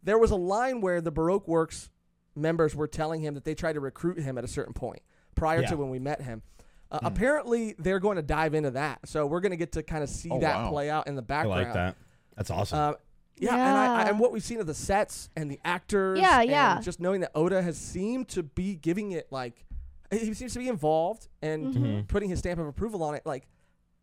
There was a line where the Baroque Works members were telling him that they tried to recruit him at a certain point prior Yeah. to when we met him. Uh, Hmm. Apparently, they're going to dive into that, so we're going to get to kind of see Oh, that wow. play out in the I background. like that. That's awesome. Uh, yeah, and I, I and what we've seen of the sets and the actors, Yeah, and yeah. just knowing that Oda has seemed to be giving it like he seems to be involved and Mhm. putting his stamp of approval on it. Like,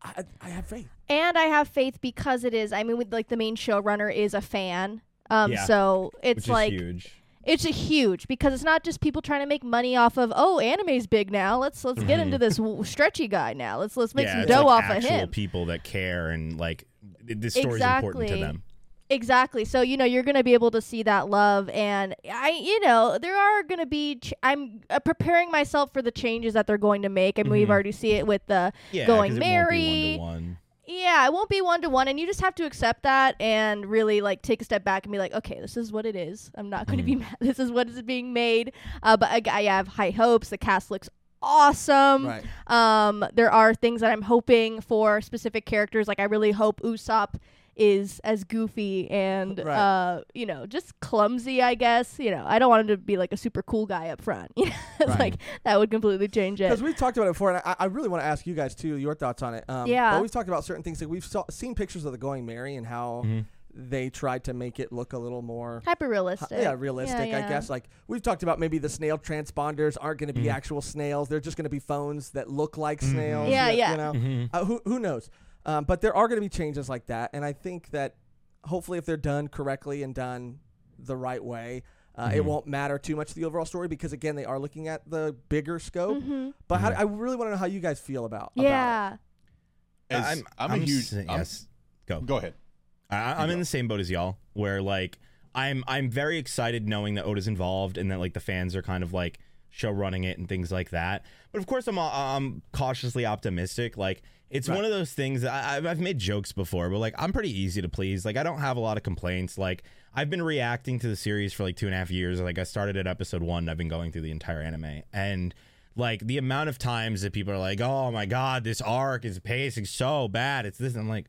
I, I have faith. and I have faith because it is. I mean, with like the main showrunner is a fan. Um, Yeah. so it's which like is huge. it's a huge because it's not just people trying to make money off of oh anime's big now let's let's get into this w- stretchy guy now let's let's make yeah, some it's dough like off of actual him people that care and like th- this story's important to them. Exactly. So you know you're gonna be able to see that love and i you know there are gonna be ch- i'm uh, preparing myself for the changes that they're going to make I mean, we've Mhm. already see it with the Yeah, Going 'cause it Mary, won't be one yeah it won't be one to one and you just have to accept that and really like take a step back and be like okay this is what it is. I'm not going to be mad. This is what is being made. Uh, but I, I have high hopes. The cast looks awesome. Right. um there are things that i'm hoping for specific characters. Like i really hope usopp is as goofy and Right. uh you know just clumsy i guess you know i don't want him to be like a super cool guy up front you know it's Right. like that would completely change it Because we've talked about it before, and I, I really want to ask you guys too your thoughts on it. Um, Yeah. But we've talked about certain things. Like we've saw, seen pictures of the Going Merry and how Mhm. they tried to make it look a little more Hyper realistic. yeah, realistic, I yeah. guess. Like we've talked about, maybe the snail transponders aren't going to be Mhm. actual snails; they're just going to be phones that look like Mhm. snails. Yeah, you- yeah. You know, Mhm. uh, who who knows? Um, but there are going to be changes like that, and I think that hopefully, if they're done correctly and done the right way, uh, it Mhm. won't matter too much to the overall story because again, they are looking at the bigger scope. Mhm. But how, Mhm. I really want to know how you guys feel about. about it. Yeah. As- I'm, I'm, a huge. sa- I'm- yes. Go. go ahead. I, I'm You in go. the same boat as y'all, where like I'm I'm very excited knowing that Oda's involved and that like the fans are kind of like show running it and things like that. But of course, I'm uh, I'm cautiously optimistic. Like it's Right. one of those things that I, I've I've made jokes before, but like I'm pretty easy to please. Like I don't have a lot of complaints. Like I've been reacting to the series for like two and a half years. Like I started at episode one. I've been going through the entire anime and. Like the amount of times that people are like, "Oh my god, this arc is pacing so bad." It's this. I'm like,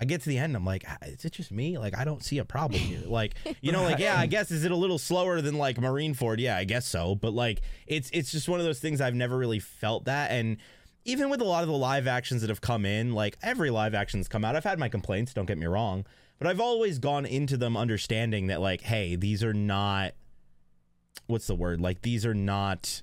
I get to the end, I'm like, "Ah, is it just me? Like, I don't see a problem here. Like, you know, like, yeah, I guess is it a little slower than like Marineford? Yeah, I guess so. But like, it's it's just one of those things I've never really felt that. And even with a lot of the live actions that have come in, like every live action that's come out, I've had my complaints. Don't get me wrong, but I've always gone into them understanding that like, hey, these are not. What's the word? Like, these are not.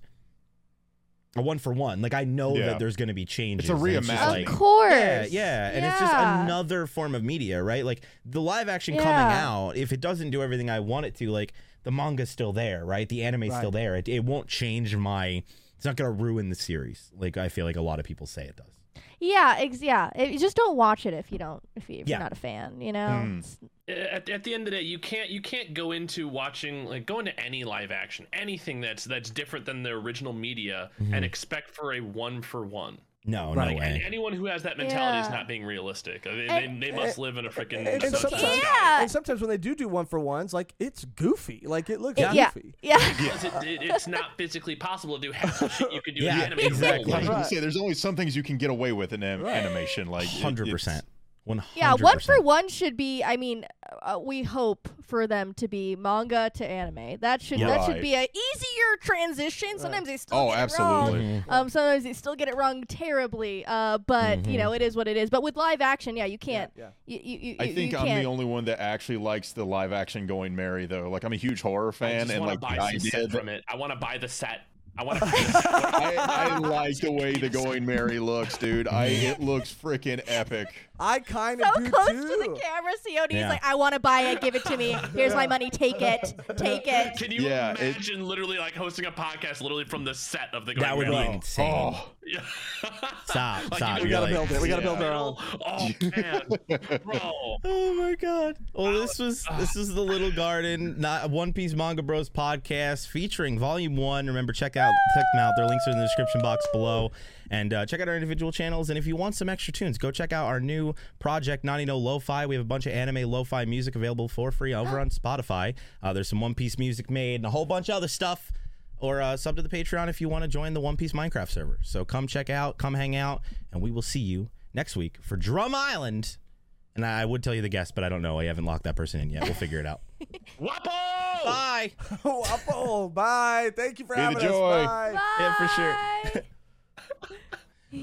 A one for one. Like I know Yeah. that there's going to be changes. It's a and reimagining. like, Of course. yeah, yeah, and it's just another form of media, right? Like the live action coming out, if it doesn't do everything I want it to, like the manga's still there, right? The anime's Right. still there. It, it won't change my. It's not going to ruin the series, like I feel like a lot of people say it does. Yeah, ex- yeah. It, you just don't watch it if you don't if, you, if Yeah. you're not a fan. You know. Mm. At, at the end of the day you can't you can't go into watching like go into any live action anything that's that's different than the original media Mhm. and expect for a one for one No, Right. no like way. anyone who has that mentality is not being realistic Uh, they, And- they, they must live in a freaking And, and sometimes. Yeah. and sometimes when they do do one for ones, like it's goofy. Like it looks It- yeah. goofy. yeah. because it, it, it's not physically possible to do half the shit you can do in Yeah, the animated exactly. world. Like Right. say, there's only some things you can get away with in an- Right. animation. Like Hundred it's- percent. One hundred. Yeah, one for one should be. I mean, uh, we hope for them to be manga to anime. That should Yeah. that should be a easier transition. Sometimes they still Oh, get it wrong. absolutely. Um, sometimes they still get it wrong terribly. Uh, but you Mhm. know, it is what it is. But with live action, yeah, you can't. Yeah. You, you, you, I think you I'm can't. the only one that actually likes the live action Going Merry though. Like I'm a huge horror fan, and like to the buy some idea set from it. I want to buy the set. I want to. buy the set. I, I like the way the Going Merry looks, dude. I it looks freaking epic. I kind of so do close too. to the camera, COD's Yeah. like, I want to buy it. Give it to me. Here's my money. Take it. Take it. Can you Yeah, it- imagine literally like hosting a podcast literally from the set of the That Going would be Merry? insane. Oh, Yeah. Stop, Like, stop, you We gotta like- build it. We gotta build our own. Oh man, bro. Oh my god. Well, this was this is the Little Garden, not One Piece Manga Bros podcast featuring Volume One. Remember, check out check them out. Their links are in the description box below, and uh, check out our individual channels. And if you want some extra tunes, go check out our new project, Nani No Lo-Fi. We have a bunch of anime lo-fi music available for free over on Spotify. Uh, there's some One Piece music made and a whole bunch of other stuff. Or uh, sub to the Patreon if you want to join the One Piece Minecraft server. So come check out, come hang out, and we will see you next week for Drum Island. And I I would tell you the guest, but I don't know. I haven't locked that person in yet. We'll figure it out. Wapo! Bye. Waffle. Bye. Thank you for Be the having us. joy. Bye. Bye. Yeah, for sure.